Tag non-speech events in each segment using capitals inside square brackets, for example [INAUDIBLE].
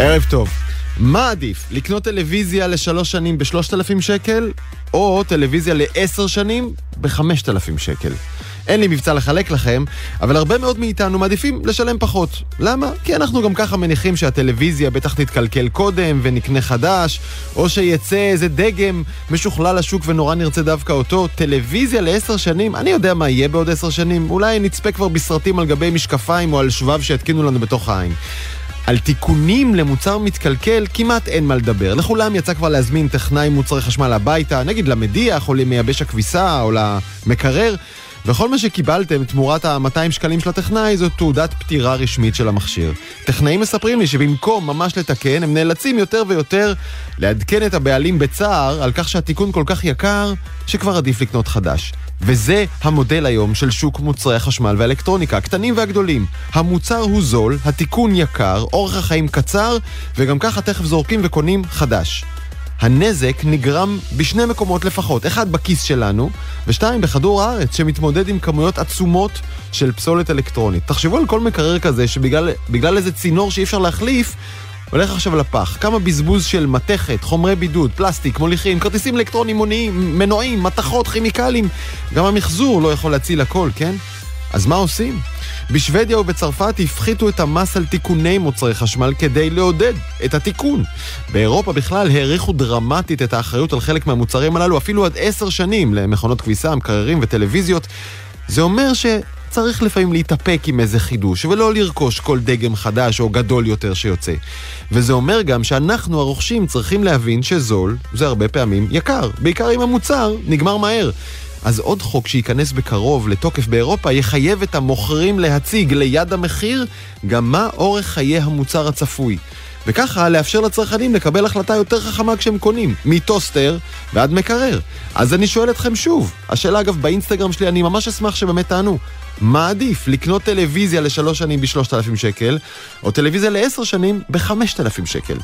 ערב טוב. מה עדיף, לקנות טלוויזיה לשלוש שנים בשלושת אלפים שקל, או טלוויזיה לעשר שנים בחמשת אלפים שקל? אין לי מבצע לחלק לכם, אבל הרבה מאוד מאיתנו מעדיפים לשלם פחות. למה? כי אנחנו גם ככה מניחים שהטלוויזיה בטח תתקלקל קודם ונקנה חדש, או שיצא איזה דגם משוכלל לשוק ונורא נרצה דווקא אותו. טלוויזיה לעשר שנים, אני יודע מה יהיה בעוד עשר שנים, אולי נצפה כבר בסרטים על גבי משקפיים או על שבב שיתקינו לנו בתוך העין. על תיקונים למוצר מתקלקל כמעט אין מה לדבר. לכולם יצא כבר להזמין טכנאי מוצרי חשמל הביתה, נגיד למדיח או למייבש הכביסה או למקרר, וכל מה שקיבלתם תמורת ה-200 שקלים של הטכנאי זו תעודת פטירה רשמית של המכשיר. טכנאים מספרים לי שבמקום ממש לתקן, הם נאלצים יותר ויותר לעדכן את הבעלים בצער על כך שהתיקון כל כך יקר, שכבר עדיף לקנות חדש. וזה המודל היום של שוק מוצרי החשמל והאלקטרוניקה, הקטנים והגדולים. המוצר הוא זול, התיקון יקר, אורך החיים קצר, וגם ככה תכף זורקים וקונים חדש. הנזק נגרם בשני מקומות לפחות, אחד בכיס שלנו, ושתיים בכדור הארץ, שמתמודד עם כמויות עצומות של פסולת אלקטרונית. תחשבו על כל מקרר כזה, שבגלל איזה צינור שאי אפשר להחליף, הולך עכשיו לפח. כמה בזבוז של מתכת, חומרי בידוד, פלסטיק, מוליכים, כרטיסים אלקטרוניים מוניים, מנועים, מתכות, כימיקלים. גם המחזור לא יכול להציל הכל, כן? אז מה עושים? בשוודיה ובצרפת הפחיתו את המס על תיקוני מוצרי חשמל כדי לעודד את התיקון. באירופה בכלל האריכו דרמטית את האחריות על חלק מהמוצרים הללו, אפילו עד עשר שנים למכונות כביסה, מקררים וטלוויזיות. זה אומר שצריך לפעמים להתאפק עם איזה חידוש, ולא לרכוש כל דגם חדש או גדול יותר שיוצא. וזה אומר גם שאנחנו הרוכשים צריכים להבין שזול זה הרבה פעמים יקר, בעיקר אם המוצר נגמר מהר. אז עוד חוק שייכנס בקרוב לתוקף באירופה יחייב את המוכרים להציג ליד המחיר גם מה אורך חיי המוצר הצפוי. וככה לאפשר לצרכנים לקבל החלטה יותר חכמה כשהם קונים, מטוסטר ועד מקרר. אז אני שואל אתכם שוב, השאלה אגב באינסטגרם שלי, אני ממש אשמח שבאמת תענו. מה עדיף, לקנות טלוויזיה לשלוש שנים בשלושת אלפים שקל, או טלוויזיה לעשר שנים בחמשת אלפים שקל?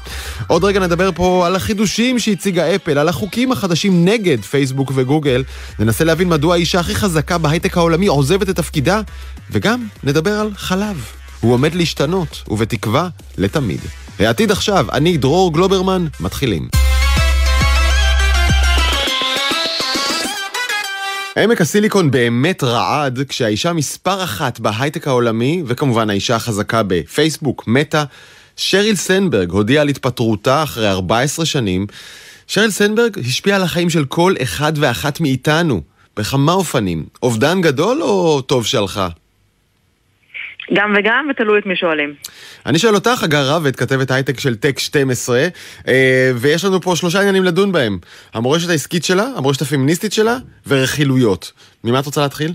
עוד רגע נדבר פה על החידושים שהציגה אפל, על החוקים החדשים נגד פייסבוק וגוגל, ננסה להבין מדוע האישה הכי חזקה בהייטק העולמי עוזבת את תפקידה, וגם נדבר על חלב. הוא עומד להשתנות, ובתקווה, לתמיד. העתיד עכשיו, אני דרור גלוברמן, מתחילים. עמק הסיליקון באמת רעד כשהאישה מספר אחת בהייטק העולמי, וכמובן האישה החזקה בפייסבוק, מטא, שריל סנברג הודיעה על התפטרותה אחרי 14 שנים. שריל סנברג השפיעה על החיים של כל אחד ואחת מאיתנו, בכמה אופנים. אובדן גדול או טוב שהלכה? גם וגם, ותלוי את מי שואלים. אני שואל אותך, הגר רבת, כתבת הייטק של טק 12, אה, ויש לנו פה שלושה עניינים לדון בהם. המורשת העסקית שלה, המורשת הפמיניסטית שלה, ורכילויות. ממה את רוצה להתחיל?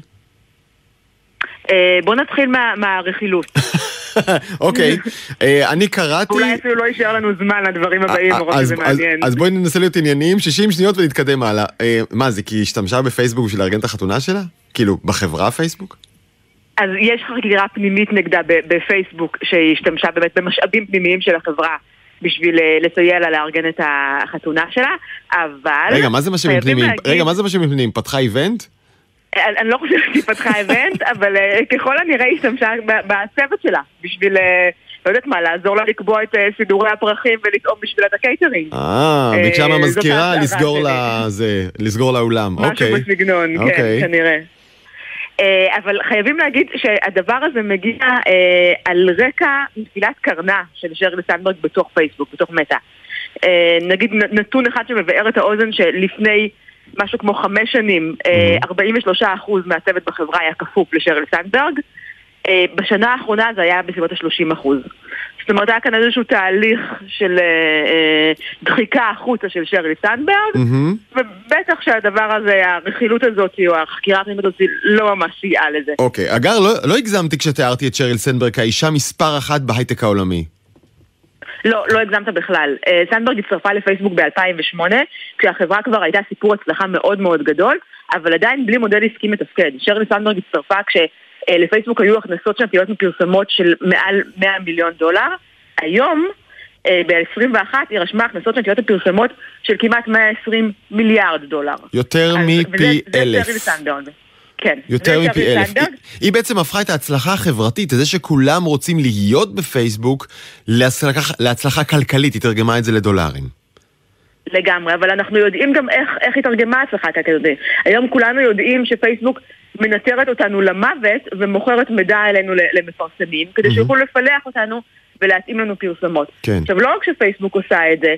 אה, בוא נתחיל מהרכילות. [LAUGHS] אוקיי, אה, אני קראתי... אולי אפילו לא יישאר לנו זמן לדברים הבאים, מרוב שזה מעניין. אז בואי ננסה להיות ענייניים, 60 שניות ונתקדם הלאה. מה זה, כי היא השתמשה בפייסבוק בשביל לארגן את החתונה שלה? כאילו, בחברה פייסבוק? אז יש חקירה פנימית נגדה בפייסבוק שהשתמשה באמת במשאבים פנימיים של החברה בשביל אה, לסייע לה לארגן את החתונה שלה, אבל... רגע, מה זה משאבים פנימיים? להגיד... רגע, מה זה משאבים פנימיים? פתחה איבנט? אני, אני לא חושבת שהיא פתחה איבנט, [LAUGHS] אבל uh, ככל הנראה היא השתמשה בצוות שלה בשביל... Uh, לא יודעת מה, לעזור לה לקבוע את סידורי הפרחים ולטעום בשבילה את הקייטרינג. אה, ביקשה מהמזכירה לסגור לה אולם, אוקיי. משהו בסגנון, כן, אוקיי. כנראה. אה, אבל חייבים להגיד שהדבר הזה מגיע אה, על רקע נפילת קרנה של שריל סנדברג בתוך פייסבוק, בתוך מטא. אה, נגיד נתון אחד שמסבר את האוזן שלפני משהו כמו חמש שנים, 43% מהצוות בחברה היה כפוף לשריל סנדברג. בשנה האחרונה זה היה בסביבות ה-30%. זאת אומרת, היה כאן איזשהו תהליך של אה, אה, דחיקה החוצה של שרלי סנדברג, mm-hmm. ובטח שהדבר הזה, הרכילות הזאת, או החקירה הפנימית הזאת, לא ממש סייעה לזה. אוקיי, okay. אגר, לא, לא הגזמתי כשתיארתי את שריל סנדברג כאישה מספר אחת בהייטק העולמי. לא, לא הגזמת בכלל. אה, סנדברג הצטרפה לפייסבוק ב-2008, כשהחברה כבר הייתה סיפור הצלחה מאוד מאוד גדול, אבל עדיין בלי מודל עסקי מתפקד. שרלי סנדברג הצטרפה כש... לפייסבוק היו הכנסות שנתיות מפרסומות של מעל 100 מיליון דולר. היום, אה, ב-21, היא רשמה הכנסות שנתיות מפרסומות של כמעט 120 מיליארד דולר. יותר מפי אלף. כן. יותר מפי אלף. היא, היא בעצם הפכה את ההצלחה החברתית, זה שכולם רוצים להיות בפייסבוק, להצלחה, להצלחה כלכלית, היא תרגמה את זה לדולרים. לגמרי, אבל אנחנו יודעים גם איך, איך התרגמה הצלחה כלכלית. היום כולנו יודעים שפייסבוק מנטרת אותנו למוות ומוכרת מידע אלינו למפרסמים, כדי שיוכלו לפלח אותנו ולהתאים לנו פרסומות. כן. עכשיו, לא רק שפייסבוק עושה את זה,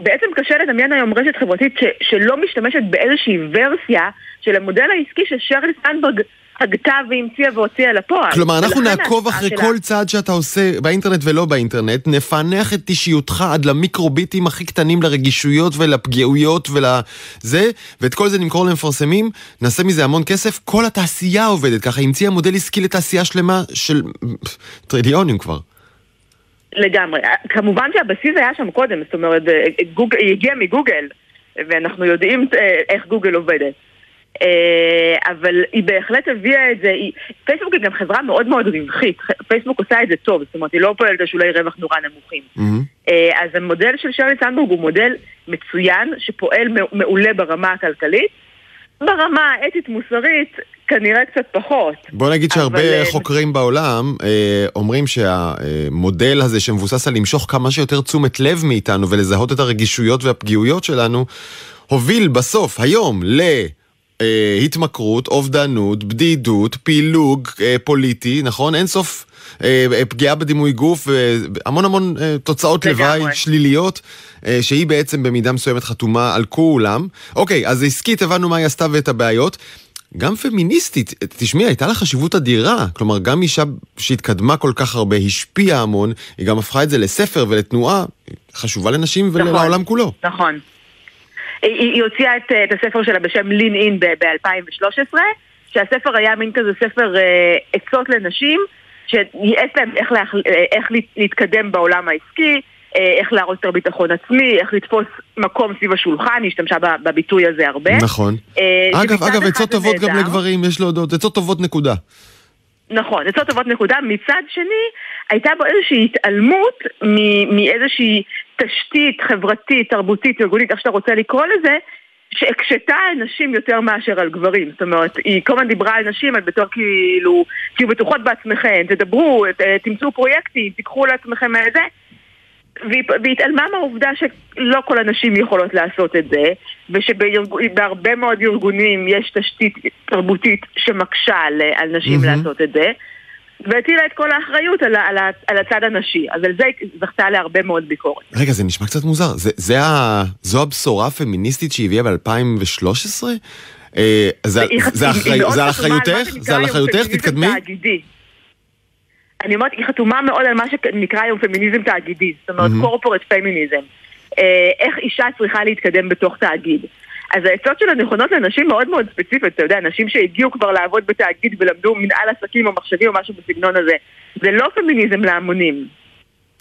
בעצם קשה לדמיין היום רשת חברתית ש, שלא משתמשת באיזושהי ורסיה של המודל העסקי ששרלי סנדברג הגתה והמציאה והוציאה לפועל. כלומר, אנחנו נעקוב אחרי שלה... כל צעד שאתה עושה באינטרנט ולא באינטרנט, נפענח את אישיותך עד למיקרוביטים הכי קטנים לרגישויות ולפגיעויות ולזה, ואת כל זה נמכור למפרסמים, נעשה מזה המון כסף, כל התעשייה עובדת ככה, המציאה מודל עסקי לתעשייה שלמה של טריליונים כבר. לגמרי. כמובן שהבסיס היה שם קודם, זאת אומרת, גוג... היא הגיעה מגוגל, ואנחנו יודעים אה, איך גוגל עובדת. אה, אבל היא בהחלט הביאה את זה, היא... פייסבוק היא גם חברה מאוד מאוד רווחית, פייסבוק עושה את זה טוב, זאת אומרת היא לא פועלת על שולי רווח נורא נמוכים. Mm-hmm. אז המודל של שרלי סנדברג הוא מודל מצוין, שפועל מעולה ברמה הכלכלית. ברמה האתית-מוסרית, כנראה קצת פחות. בוא נגיד שהרבה אבל... אה, חוקרים בעולם אה, אומרים שהמודל הזה שמבוסס על למשוך כמה שיותר תשומת לב מאיתנו ולזהות את הרגישויות והפגיעויות שלנו, הוביל בסוף, היום, ל... אה, התמכרות, אובדנות, בדידות, פילוג אה, פוליטי, נכון? אין סוף אה, פגיעה בדימוי גוף, המון המון תוצאות לוואי שליליות, שהיא בעצם במידה מסוימת חתומה על כולם. אוקיי, אז עסקית הבנו מה היא עשתה ואת הבעיות. גם פמיניסטית, תשמעי, הייתה לה חשיבות אדירה. כלומר, גם אישה שהתקדמה כל כך הרבה, השפיעה המון, היא גם הפכה את זה לספר ולתנועה חשובה לנשים נכון, ולעולם כולו. נכון. היא הוציאה את, את הספר שלה בשם לין אין ב-2013, שהספר היה מין כזה ספר אה, עצות לנשים, שייעץ להם איך, לה, אה, איך להתקדם בעולם העסקי, אה, איך להרוס יותר ביטחון עצמי, איך לתפוס מקום סביב השולחן, היא השתמשה בביטוי הזה הרבה. נכון. אגב, אגב, עצות טובות גם לגברים, יש להודות, עצות טובות נקודה. נכון, עצות טובות נקודה. מצד שני, הייתה בו איזושהי התעלמות מאיזושהי תשתית חברתית, תרבותית, ארגונית, איך שאתה רוצה לקרוא לזה, שהקשתה על נשים יותר מאשר על גברים. זאת אומרת, היא כל הזמן דיברה על נשים, על בתור כאילו, תהיו בטוחות בעצמכם, תדברו, תמצאו פרויקטים, תיקחו לעצמכם איזה. והיא, והיא התעלמה מהעובדה שלא כל הנשים יכולות לעשות את זה, ושבהרבה מאוד ארגונים יש תשתית תרבותית שמקשה על, על נשים mm-hmm. לעשות את זה. והטילה את כל האחריות על, על, על הצד הנשי. אז על זה זכתה להרבה מאוד ביקורת. רגע, זה נשמע קצת מוזר. זה, זה ה, זו הבשורה הפמיניסטית שהיא הביאה ב-2013? אה, זה, זה, זה על אחריותך? זה על אחריותך? תתקדמי. אני אומרת, היא חתומה מאוד על מה שנקרא היום פמיניזם תאגידי, זאת אומרת קורפורט פמיניזם. אה, איך אישה צריכה להתקדם בתוך תאגיד. אז העצות שלה נכונות לנשים מאוד מאוד ספציפיות, אתה יודע, נשים שהגיעו כבר לעבוד בתאגיד ולמדו מנהל עסקים או מחשבים או משהו בסגנון הזה. זה לא פמיניזם להמונים.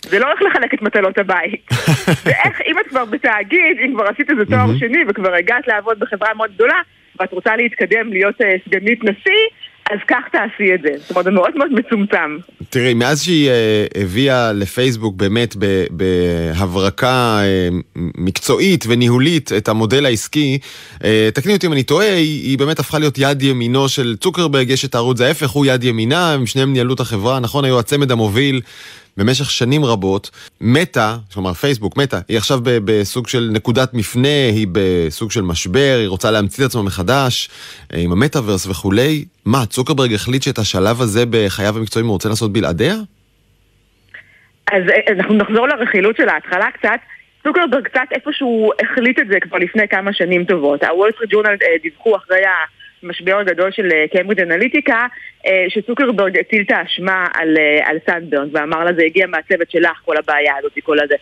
זה לא איך לחלק את מטלות הבית. [LAUGHS] זה איך, אם את כבר בתאגיד, אם כבר עשית איזה תואר שני וכבר הגעת לעבוד בחברה מאוד גדולה, ואת רוצה להתקדם להיות uh, סגנית נשיא, אז כך תעשי את זה. זאת אומרת, זה מאוד מאוד מצומצם. תראי, מאז שהיא uh, הביאה לפייסבוק באמת בהברקה uh, מקצועית וניהולית את המודל העסקי, uh, תקני אותי אם אני טועה, היא, היא באמת הפכה להיות יד ימינו של צוקרברג, יש את הערוץ ההפך, הוא יד ימינה, הם שניהם ניהלו את החברה, נכון? היו הצמד המוביל. במשך שנים רבות. מטא, כלומר פייסבוק, מטא, היא עכשיו בסוג של נקודת מפנה, היא בסוג של משבר, היא רוצה להמציא את עצמה מחדש, אה, עם המטאוורס וכולי. מה, צוקרברג החליט שאת השלב הזה בחייו המקצועיים הוא רוצה לעשות בלעדיה? אז אה, אנחנו נחזור לרכילות של ההתחלה קצת. צוקרברג קצת איפשהו החליט את זה כבר לפני כמה שנים טובות. ה Wall Street Journal דיווחו אחרי המשבר הגדול של Cambridge אה, Analytica, אה, שצוקרברג הטיל את האשמה על, אה, על סנדברג ואמר לה זה הגיע מהצוות שלך כל הבעיה הזאת, כל הזה.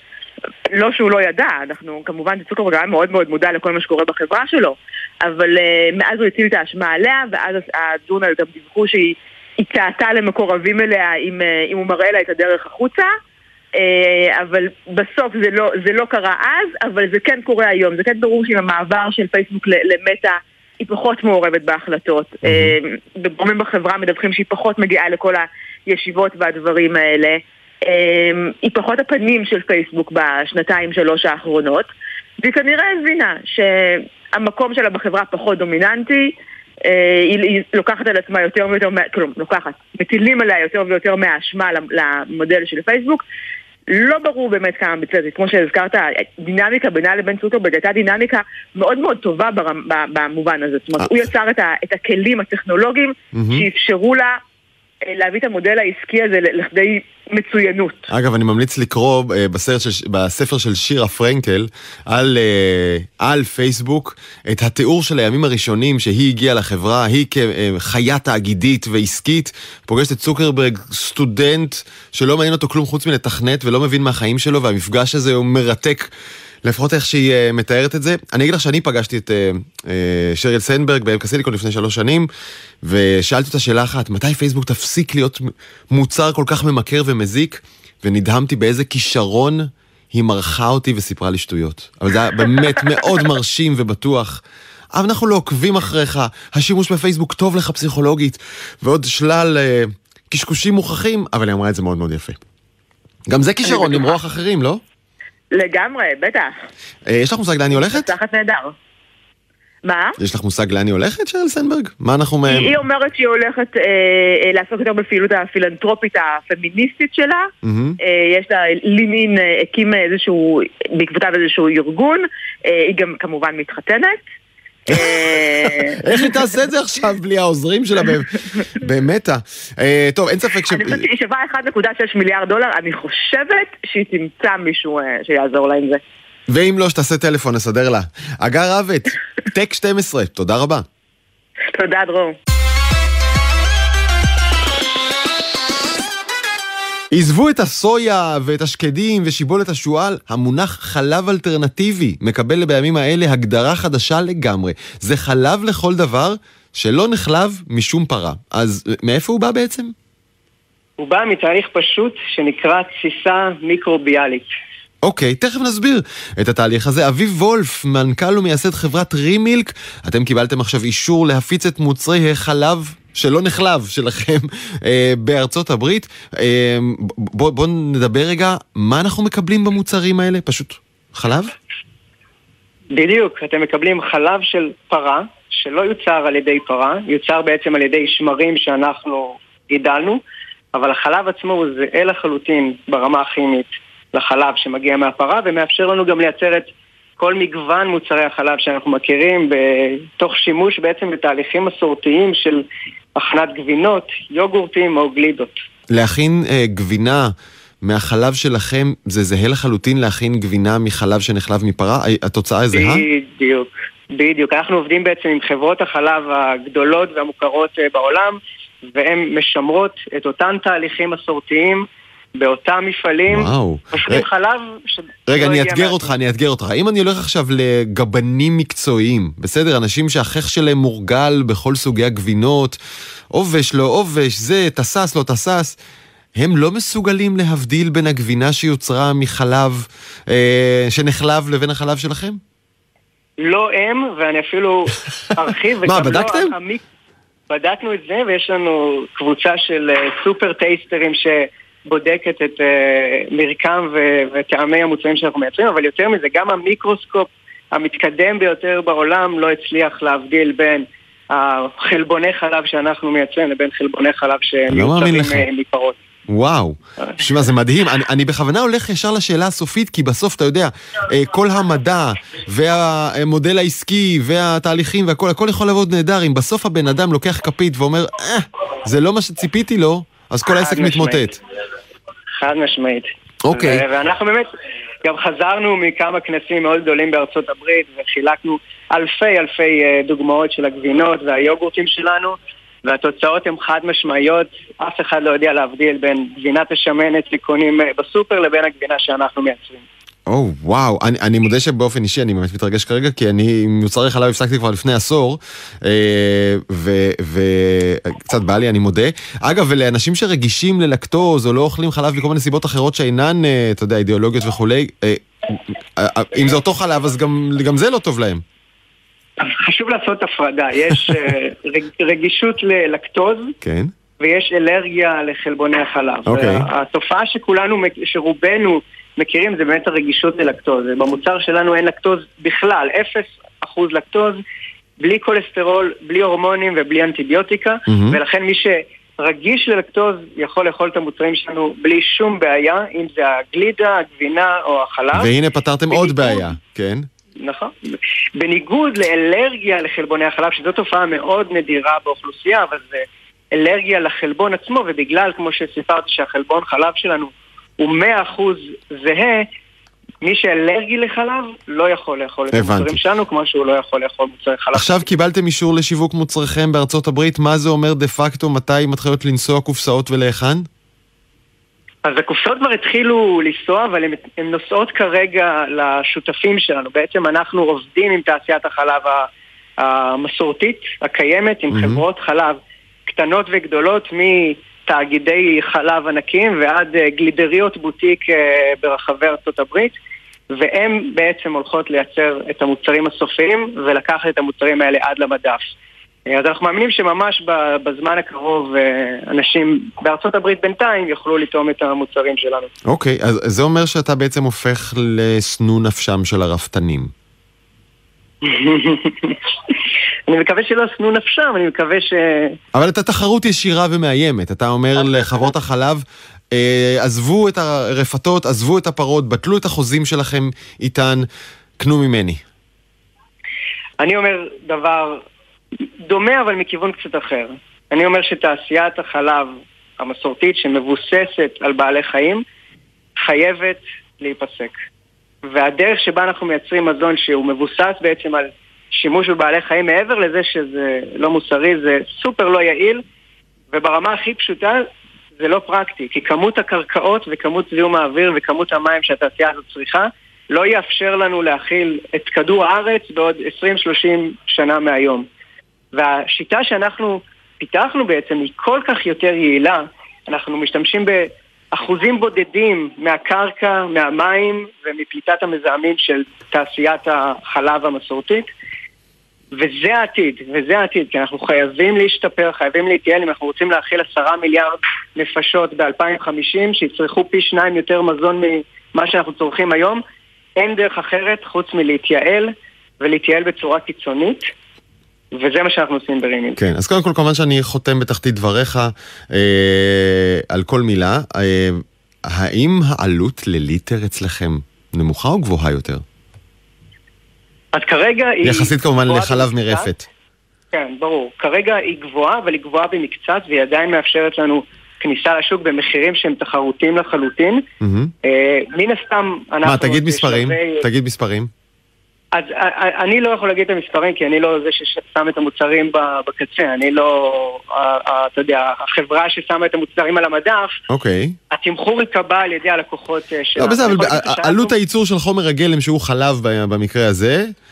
לא שהוא לא ידע, אנחנו כמובן צוקרברג היה מאוד מאוד מודע לכל מה שקורה בחברה שלו, אבל מאז הוא הטיל את האשמה עליה, ואז הג'ורנל גם דיווחו שהיא צעתה למקורבים אליה אם, אם הוא מראה לה את הדרך החוצה. אבל בסוף זה לא, זה לא קרה אז, אבל זה כן קורה היום. זה כן ברור שעם המעבר של פייסבוק למטה היא פחות מעורבת בהחלטות. Mm-hmm. גורמים בחברה מדווחים שהיא פחות מגיעה לכל הישיבות והדברים האלה. אה, היא פחות הפנים של פייסבוק בשנתיים שלוש האחרונות, והיא כנראה הבינה שהמקום שלה בחברה פחות דומיננטי, היא לוקחת על עצמה יותר ויותר, כלומר, לוקחת, מטילים עליה יותר ויותר מהאשמה למודל של פייסבוק. לא ברור באמת כמה בצדק, כמו שהזכרת, דינמיקה בינה לבין צוקרברג הייתה דינמיקה מאוד מאוד טובה במובן הזה. זאת אומרת, הוא יצר את הכלים הטכנולוגיים שאפשרו לה אה, להביא את המודל העסקי הזה לכדי מצוינות. אגב, אני ממליץ לקרוא אה, של, בספר של שירה פרנקל על, אה, על פייסבוק את התיאור של הימים הראשונים שהיא הגיעה לחברה, היא כחיה תאגידית ועסקית, פוגשת את צוקרברג, סטודנט שלא מעניין אותו כלום חוץ מלתכנת ולא מבין מהחיים שלו, והמפגש הזה הוא מרתק. לפחות איך שהיא uh, מתארת את זה. אני אגיד לך שאני פגשתי את uh, uh, שריל סנברג בעמק הסיליקון לפני שלוש שנים, ושאלתי אותה שאלה אחת, מתי פייסבוק תפסיק להיות מוצר כל כך ממכר ומזיק? ונדהמתי באיזה כישרון היא מרחה אותי וסיפרה לי שטויות. אבל זה היה באמת [LAUGHS] מאוד מרשים ובטוח. אבל אנחנו לא עוקבים אחריך, השימוש בפייסבוק טוב לך פסיכולוגית, ועוד שלל uh, קשקושים מוכחים, אבל היא אמרה את זה מאוד מאוד יפה. גם זה כישרון למרוח אחרים, לא? לגמרי, בטח. אה, יש לך מושג לאן היא הולכת? תחת נהדר. מה? יש לך מושג לאן היא הולכת, שרל סנברג? מה אנחנו... היא, היא אומרת שהיא הולכת אה, אה, לעסוק יותר בפעילות הפילנטרופית הפמיניסטית שלה. Mm-hmm. אה, יש לה לימין, אה, הקים איזשהו, בעקבותיו איזשהו ארגון. אה, היא גם כמובן מתחתנת. אה, איך היא תעשה את זה עכשיו בלי העוזרים שלה במטה? אה, טוב, אין ספק ש... אני חושבת שהיא שווה 1.6 מיליארד דולר, אני חושבת שהיא תמצא מישהו אה, שיעזור לה עם זה. ואם לא, שתעשה טלפון, נסדר לה. אגר רבת, טק 12, תודה רבה. תודה, דרור. עזבו את הסויה ואת השקדים ושיבולת השועל, המונח חלב אלטרנטיבי מקבל בימים האלה הגדרה חדשה לגמרי. זה חלב לכל דבר שלא נחלב משום פרה. אז מאיפה הוא בא בעצם? הוא בא מתהליך פשוט שנקרא תסיסה מיקרוביאלית. אוקיי, תכף נסביר את התהליך הזה. אביב וולף, מנכ"ל ומייסד חברת רימילק, אתם קיבלתם עכשיו אישור להפיץ את מוצרי החלב שלא נחלב שלכם אה, בארצות הברית. אה, בואו בוא נדבר רגע, מה אנחנו מקבלים במוצרים האלה? פשוט חלב? בדיוק, אתם מקבלים חלב של פרה, שלא יוצר על ידי פרה, יוצר בעצם על ידי שמרים שאנחנו גידלנו, אבל החלב עצמו הוא זהה לחלוטין ברמה הכימית לחלב שמגיע מהפרה, ומאפשר לנו גם לייצר את כל מגוון מוצרי החלב שאנחנו מכירים, תוך שימוש בעצם בתהליכים מסורתיים של הכנת גבינות, יוגורטים או גלידות. להכין אה, גבינה מהחלב שלכם, זה זהה לחלוטין להכין גבינה מחלב שנחלב מפרה? התוצאה זהה? בדיוק, בדיוק. אנחנו עובדים בעצם עם חברות החלב הגדולות והמוכרות אה, בעולם, והן משמרות את אותם תהליכים מסורתיים. באותם מפעלים, וואו. פשוטים חלב ש... רגע, אני אאתגר אותך, אני אאתגר אותך. אם אני הולך עכשיו לגבנים מקצועיים, בסדר? אנשים שהחך שלהם מורגל בכל סוגי הגבינות, עובש, לא עובש, זה, תסס, לא תסס. הם לא מסוגלים להבדיל בין הגבינה שיוצרה מחלב אה, שנחלב לבין החלב שלכם? לא הם, ואני אפילו [LAUGHS] ארחיב. מה, בדקתם? לא. בדקנו את זה, ויש לנו קבוצה של אה, סופר טייסטרים ש... בודקת את uh, מרקם וטעמי המוצרים שאנחנו מייצרים, אבל יותר מזה, גם המיקרוסקופ המתקדם ביותר בעולם לא הצליח להבדיל בין החלבוני חלב שאנחנו מייצרים לבין חלבוני חלב שמיוצרים לא מפרות. וואו, תשמע, זה מדהים. אני, אני בכוונה הולך ישר לשאלה הסופית, כי בסוף, אתה יודע, אה, כל המדע והמודל העסקי והתהליכים והכל, הכל יכול לעבוד נהדר. אם בסוף הבן אדם לוקח כפית ואומר, אה, זה לא מה שציפיתי לו, אז כל העסק מתמוטט. חד משמעית. אוקיי. ואנחנו באמת גם חזרנו מכמה כנסים מאוד גדולים בארצות הברית וחילקנו אלפי אלפי אה, דוגמאות של הגבינות והיוגורטים שלנו והתוצאות הן חד משמעיות, אף אחד לא יודע להבדיל בין גבינת השמנת שקונים אה, בסופר לבין הגבינה שאנחנו מייצרים. או, oh, וואו, אני, אני מודה שבאופן אישי אני באמת מתרגש כרגע, כי אני עם מוצרי חלב הפסקתי כבר לפני עשור, אה, וקצת בא לי, אני מודה. אגב, ולאנשים שרגישים ללקטוז או לא אוכלים חלב מכל מיני סיבות אחרות שאינן, אה, אתה יודע, אידיאולוגיות וכולי, אה, אם זה אותו חלב, אז גם, גם זה לא טוב להם. חשוב לעשות הפרדה, יש רגישות ללקטוז. כן. ויש אלרגיה לחלבוני החלב. אוקיי. התופעה שכולנו, שרובנו מכירים זה באמת הרגישות ללקטוז. במוצר שלנו אין לקטוז בכלל, אפס אחוז לקטוז, בלי כולסטרול, בלי הורמונים ובלי אנטיביוטיקה, mm-hmm. ולכן מי שרגיש ללקטוז יכול לאכול את המוצרים שלנו בלי שום בעיה, אם זה הגלידה, הגבינה או החלב. והנה פתרתם עוד בעיה, כן? נכון. בניגוד לאלרגיה לחלבוני החלב, שזו תופעה מאוד נדירה באוכלוסייה, אבל זה אלרגיה לחלבון עצמו, ובגלל, כמו שסיפרתי, שהחלבון חלב שלנו הוא 100% זהה, מי שאלרגי לחלב לא יכול לאכול את המוצרים שלנו כמו שהוא לא יכול לאכול מוצרי חלב. עכשיו קיבלתם אישור לשיווק מוצריכם בארצות הברית, מה זה אומר דה פקטו, מתי מתחילות לנסוע קופסאות ולהיכן? אז הקופסאות כבר התחילו לנסוע, אבל הן נוסעות כרגע לשותפים שלנו. בעצם אנחנו עובדים עם תעשיית החלב המסורתית, הקיימת, עם mm-hmm. חברות חלב קטנות וגדולות, מתאגידי חלב ענקים ועד אה, גלידריות בוטיק אה, ברחבי ארצות הברית. והן בעצם הולכות לייצר את המוצרים הסופיים ולקחת את המוצרים האלה עד למדף. אז אנחנו מאמינים שממש בזמן הקרוב אה, אנשים בארצות הברית בינתיים יוכלו לטעום את המוצרים שלנו. אוקיי, okay, אז זה אומר שאתה בעצם הופך לשנוא נפשם של הרפתנים. אני מקווה שלא שנוא נפשם, אני מקווה ש... אבל אתה תחרות ישירה ומאיימת. אתה אומר לחברות החלב, אה, עזבו את הרפתות, עזבו את הפרות, בטלו את החוזים שלכם איתן, קנו ממני. אני אומר דבר דומה אבל מכיוון קצת אחר. אני אומר שתעשיית החלב המסורתית שמבוססת על בעלי חיים חייבת להיפסק. והדרך שבה אנחנו מייצרים מזון שהוא מבוסס בעצם על שימוש בבעלי חיים מעבר לזה שזה לא מוסרי, זה סופר לא יעיל וברמה הכי פשוטה זה לא פרקטי, כי כמות הקרקעות וכמות זיהום האוויר וכמות המים שהתעשייה הזאת צריכה לא יאפשר לנו להכיל את כדור הארץ בעוד 20-30 שנה מהיום. והשיטה שאנחנו פיתחנו בעצם היא כל כך יותר יעילה, אנחנו משתמשים באחוזים בודדים מהקרקע, מהמים ומפליטת המזהמים של תעשיית החלב המסורתית. וזה העתיד, וזה העתיד, כי אנחנו חייבים להשתפר, חייבים להתייעל אם אנחנו רוצים להכיל עשרה מיליארד נפשות ב-2050, שיצרכו פי שניים יותר מזון ממה שאנחנו צורכים היום. אין דרך אחרת חוץ מלהתייעל, ולהתייעל בצורה קיצונית. וזה מה שאנחנו עושים ברימינג. כן, אז קודם כל כמובן שאני חותם בתחתית דבריך אה, על כל מילה. אה, האם העלות לליטר אצלכם נמוכה או גבוהה יותר? אז כרגע היא... יחסית כמובן לחלב מרפת. כן, ברור. כרגע היא גבוהה, אבל היא גבוהה במקצת, והיא עדיין מאפשרת לנו כניסה לשוק במחירים שהם תחרותיים לחלוטין. Mm-hmm. אה, מן הסתם, אנחנו... מה, תגיד מספרים, שווה... תגיד מספרים. אז אה, אה, אני לא יכול להגיד את המספרים, כי אני לא זה ששם את המוצרים בקצה, אני לא, אתה יודע, החברה ששמה את המוצרים על המדף. אוקיי. התמחור ייקבע על ידי הלקוחות שלה. לא, בסדר, אבל עלות הייצור של חומר הגלם שהוא חלב במקרה הזה, אה,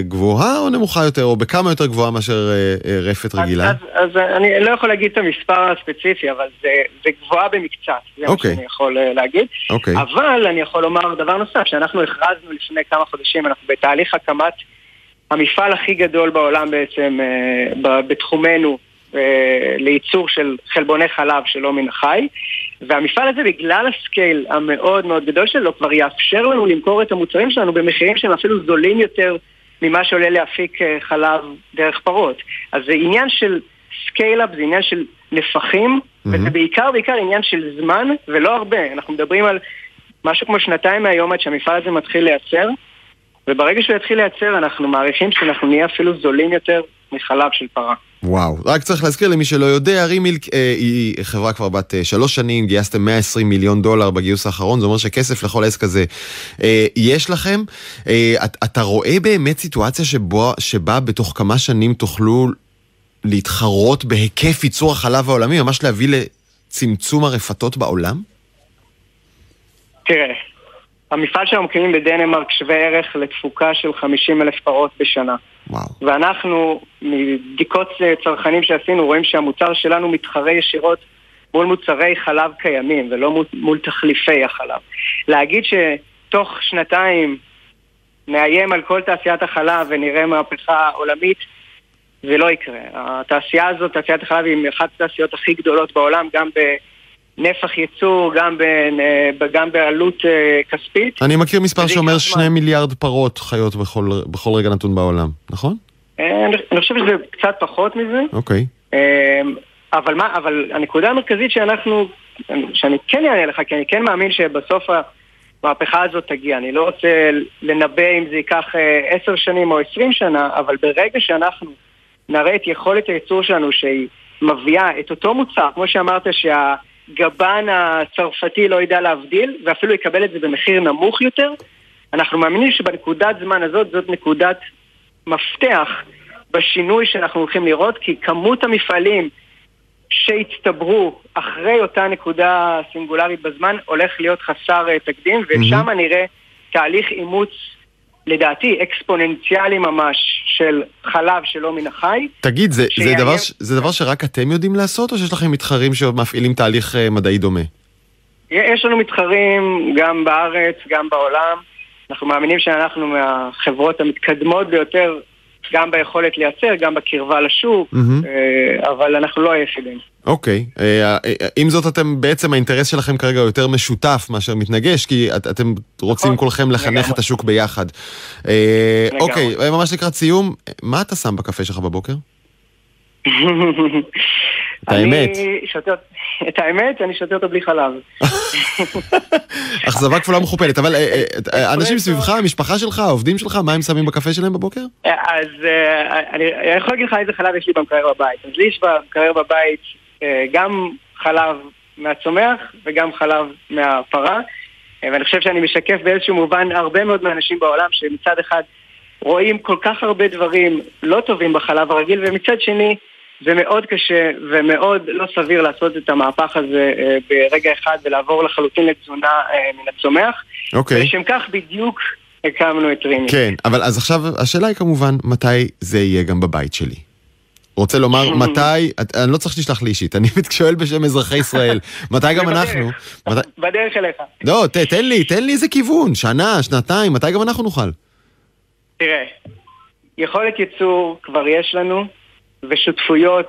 גבוהה או נמוכה יותר, או בכמה יותר גבוהה מאשר אה, אה, רפת רגילה? אז, אז, אז אני לא יכול להגיד את המספר הספציפי, אבל זה, זה גבוהה במקצת, זה okay. מה אוקיי. שאני יכול להגיד. Okay. אוקיי. אבל אני יכול לומר דבר נוסף, שאנחנו הכרזנו לפני כמה חודשים, אנחנו בתהליך הקמת המפעל הכי גדול בעולם בעצם בתחומנו לייצור של חלבוני חלב שלא מן החי. והמפעל הזה, בגלל הסקייל המאוד מאוד גדול שלו, כבר יאפשר לנו למכור את המוצרים שלנו במחירים שהם אפילו זולים יותר ממה שעולה להפיק אה, חלב דרך פרות. אז זה עניין של scale-up, זה עניין של נפחים, mm-hmm. וזה בעיקר בעיקר עניין של זמן, ולא הרבה. אנחנו מדברים על משהו כמו שנתיים מהיום עד שהמפעל הזה מתחיל לייצר, וברגע שהוא יתחיל לייצר, אנחנו מעריכים שאנחנו נהיה אפילו זולים יותר מחלב של פרה. וואו, רק צריך להזכיר למי שלא יודע, רימילק אה, היא חברה כבר בת אה, שלוש שנים, גייסתם 120 מיליון דולר בגיוס האחרון, זה אומר שכסף לכל עסק הזה אה, יש לכם. אה, את, אתה רואה באמת סיטואציה שבו, שבה בתוך כמה שנים תוכלו להתחרות בהיקף ייצור החלב העולמי, ממש להביא לצמצום הרפתות בעולם? תראה, המפעל שלנו מקימים בדנמרק שווה ערך לתפוקה של 50 אלף פרות בשנה. וואו. ואנחנו, מבדיקות אה, צרכנים שעשינו, רואים שהמוצר שלנו מתחרה ישירות מול מוצרי חלב קיימים, ולא מול, מול תחליפי החלב. להגיד שתוך שנתיים נאיים על כל תעשיית החלב ונראה מהפכה עולמית, זה לא יקרה. התעשייה הזאת, תעשיית החלב, היא אחת התעשיות הכי גדולות בעולם, גם ב... נפח ייצור, גם, ב, גם בעלות אה, כספית. אני מכיר מספר שאומר שני מיליארד פרות חיות בכל, בכל רגע נתון בעולם, נכון? אני חושב שזה קצת פחות מזה. אוקיי. אבל מה, אבל הנקודה המרכזית שאנחנו, שאני כן אענה לך, כי אני כן מאמין שבסוף המהפכה הזאת תגיע. אני לא רוצה לנבא אם זה ייקח עשר שנים או עשרים שנה, אבל ברגע שאנחנו נראה את יכולת הייצור שלנו שהיא מביאה את אותו מוצר, כמו שאמרת שהגבן הצרפתי לא ידע להבדיל, ואפילו יקבל את זה במחיר נמוך יותר, אנחנו מאמינים שבנקודת זמן הזאת זאת נקודת מפתח בשינוי שאנחנו הולכים לראות, כי כמות המפעלים שהצטברו אחרי אותה נקודה סינגולרית בזמן הולך להיות חסר תקדים, ושם mm-hmm. נראה תהליך אימוץ לדעתי אקספוננציאלי ממש של חלב שלא מן החי. תגיד, זה, זה, דבר, זה דבר שרק אתם יודעים לעשות, או שיש לכם מתחרים שמפעילים תהליך אה, מדעי דומה? יש לנו מתחרים גם בארץ, גם בעולם. אנחנו מאמינים שאנחנו מהחברות המתקדמות ביותר גם ביכולת לייצר, גם בקרבה לשוק, mm-hmm. אבל אנחנו לא היחידים. אוקיי, okay. אה, עם זאת אתם בעצם האינטרס שלכם כרגע יותר משותף מאשר מתנגש, כי את, אתם רוצים נכון. כולכם לחנך את השוק ביחד. אוקיי, okay, ממש לקראת סיום, מה אתה שם בקפה שלך בבוקר? את [LAUGHS] האמת. את האמת, אני שותה אותו בלי חלב. [LAUGHS] אכזבה כפולה מכופלת, אבל אה, אה, [LAUGHS] אנשים סביבך, המשפחה שלך, העובדים שלך, מה הם שמים בקפה שלהם בבוקר? אז אני יכול להגיד לך איזה חלב יש לי במקרר בבית. אז לי יש במקרר בבית גם חלב מהצומח וגם חלב מהפרה. ואני חושב שאני משקף באיזשהו מובן הרבה מאוד מהאנשים בעולם שמצד אחד רואים כל כך הרבה דברים לא טובים בחלב הרגיל, ומצד שני זה מאוד קשה ומאוד לא סביר לעשות את המהפך הזה אה, ברגע אחד ולעבור לחלוטין לתזונה אה, מן הצומח. אוקיי. Okay. ולשם כך בדיוק הקמנו את רימי. כן, אבל אז עכשיו השאלה היא כמובן, מתי זה יהיה גם בבית שלי? רוצה לומר [LAUGHS] מתי, אני לא צריך שתשלח לי אישית, אני שואל בשם אזרחי ישראל, [LAUGHS] מתי גם אנחנו? בדרך אליך. לא, תן לי, תן לי איזה כיוון, שנה, שנתיים, מתי גם אנחנו נוכל? תראה, יכולת ייצור כבר יש לנו, ושותפויות,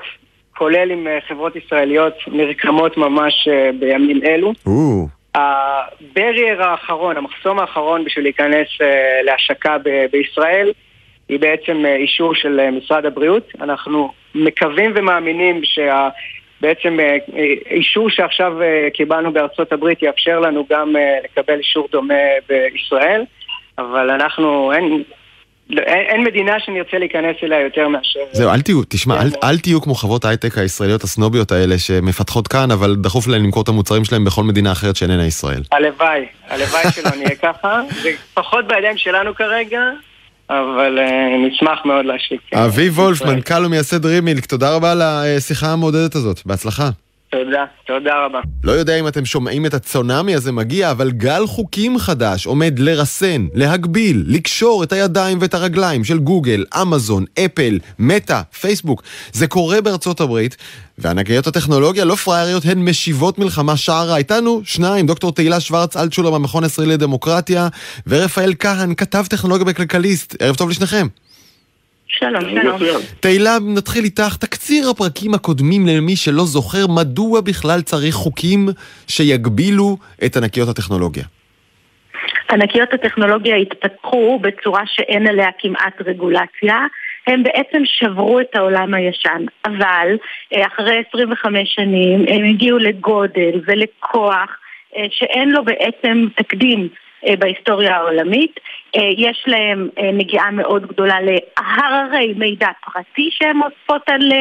כולל עם אה, חברות ישראליות, נרקמות ממש אה, בימים אלו. הברייר האחרון, המחסום האחרון בשביל להיכנס אה, להשקה בישראל, היא בעצם אישור של משרד הבריאות. אנחנו מקווים ומאמינים שה... בעצם אישור שעכשיו קיבלנו בארצות הברית יאפשר לנו גם לקבל אישור דומה בישראל, אבל אנחנו, אין, אין, אין מדינה שנרצה להיכנס אליה יותר מאשר... זהו, אל תהיו, תשמע, אל, אל תהיו כמו חברות ההייטק הישראליות הסנוביות האלה שמפתחות כאן, אבל דחוף להן למכור את המוצרים שלהם בכל מדינה אחרת שאיננה ישראל. הלוואי, הלוואי שלא נהיה ככה. [LAUGHS] זה פחות בידיים שלנו כרגע, אבל uh, נשמח מאוד להשיק. אביב וולף, מנכ"ל ומייסד רימילק, תודה רבה על השיחה המעודדת הזאת. בהצלחה. תודה, תודה רבה. לא יודע אם אתם שומעים את הצונאמי הזה מגיע, אבל גל חוקים חדש עומד לרסן, להגביל, לקשור את הידיים ואת הרגליים של גוגל, אמזון, אפל, מטא, פייסבוק. זה קורה בארצות הברית, וענקיות הטכנולוגיה לא פרייריות הן משיבות מלחמה שערה. איתנו שניים, דוקטור תהילה שוורץ אלטשולר מהמכון הישראלי לדמוקרטיה, ורפאל כהן, כתב טכנולוגיה בכלכליסט. ערב טוב לשניכם. שלום, שלום. תהילה, נתחיל איתך. תקציר הפרקים הקודמים למי שלא זוכר, מדוע בכלל צריך חוקים שיגבילו את ענקיות הטכנולוגיה? ענקיות הטכנולוגיה התפתחו בצורה שאין עליה כמעט רגולציה. הם בעצם שברו את העולם הישן, אבל אה, אחרי 25 שנים הם הגיעו לגודל ולכוח אה, שאין לו בעצם תקדים אה, בהיסטוריה העולמית. אה, יש להם אה, נגיעה מאוד גדולה להררי מידע פרטי שהן אוספות על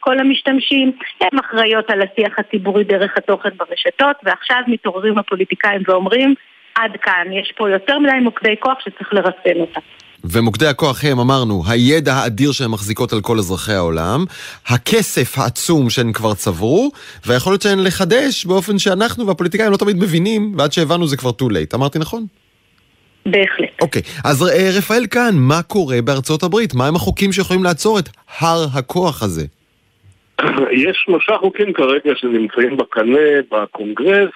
כל המשתמשים, הן אחראיות על השיח הציבורי דרך התוכן ברשתות, ועכשיו מתעוררים הפוליטיקאים ואומרים עד כאן, יש פה יותר מדי מוקדי כוח שצריך לרסן אותם. ומוקדי הכוח הם, אמרנו, הידע האדיר שהן מחזיקות על כל אזרחי העולם, הכסף העצום שהן כבר צברו, והיכולת שהן לחדש באופן שאנחנו והפוליטיקאים לא תמיד מבינים, ועד שהבנו זה כבר too late. אמרתי נכון? בהחלט. אוקיי, okay. אז אה, רפאל כאן, מה קורה בארצות הברית? מהם החוקים שיכולים לעצור את הר הכוח הזה? יש שלושה חוקים כרגע שנמצאים בקנה בקונגרס,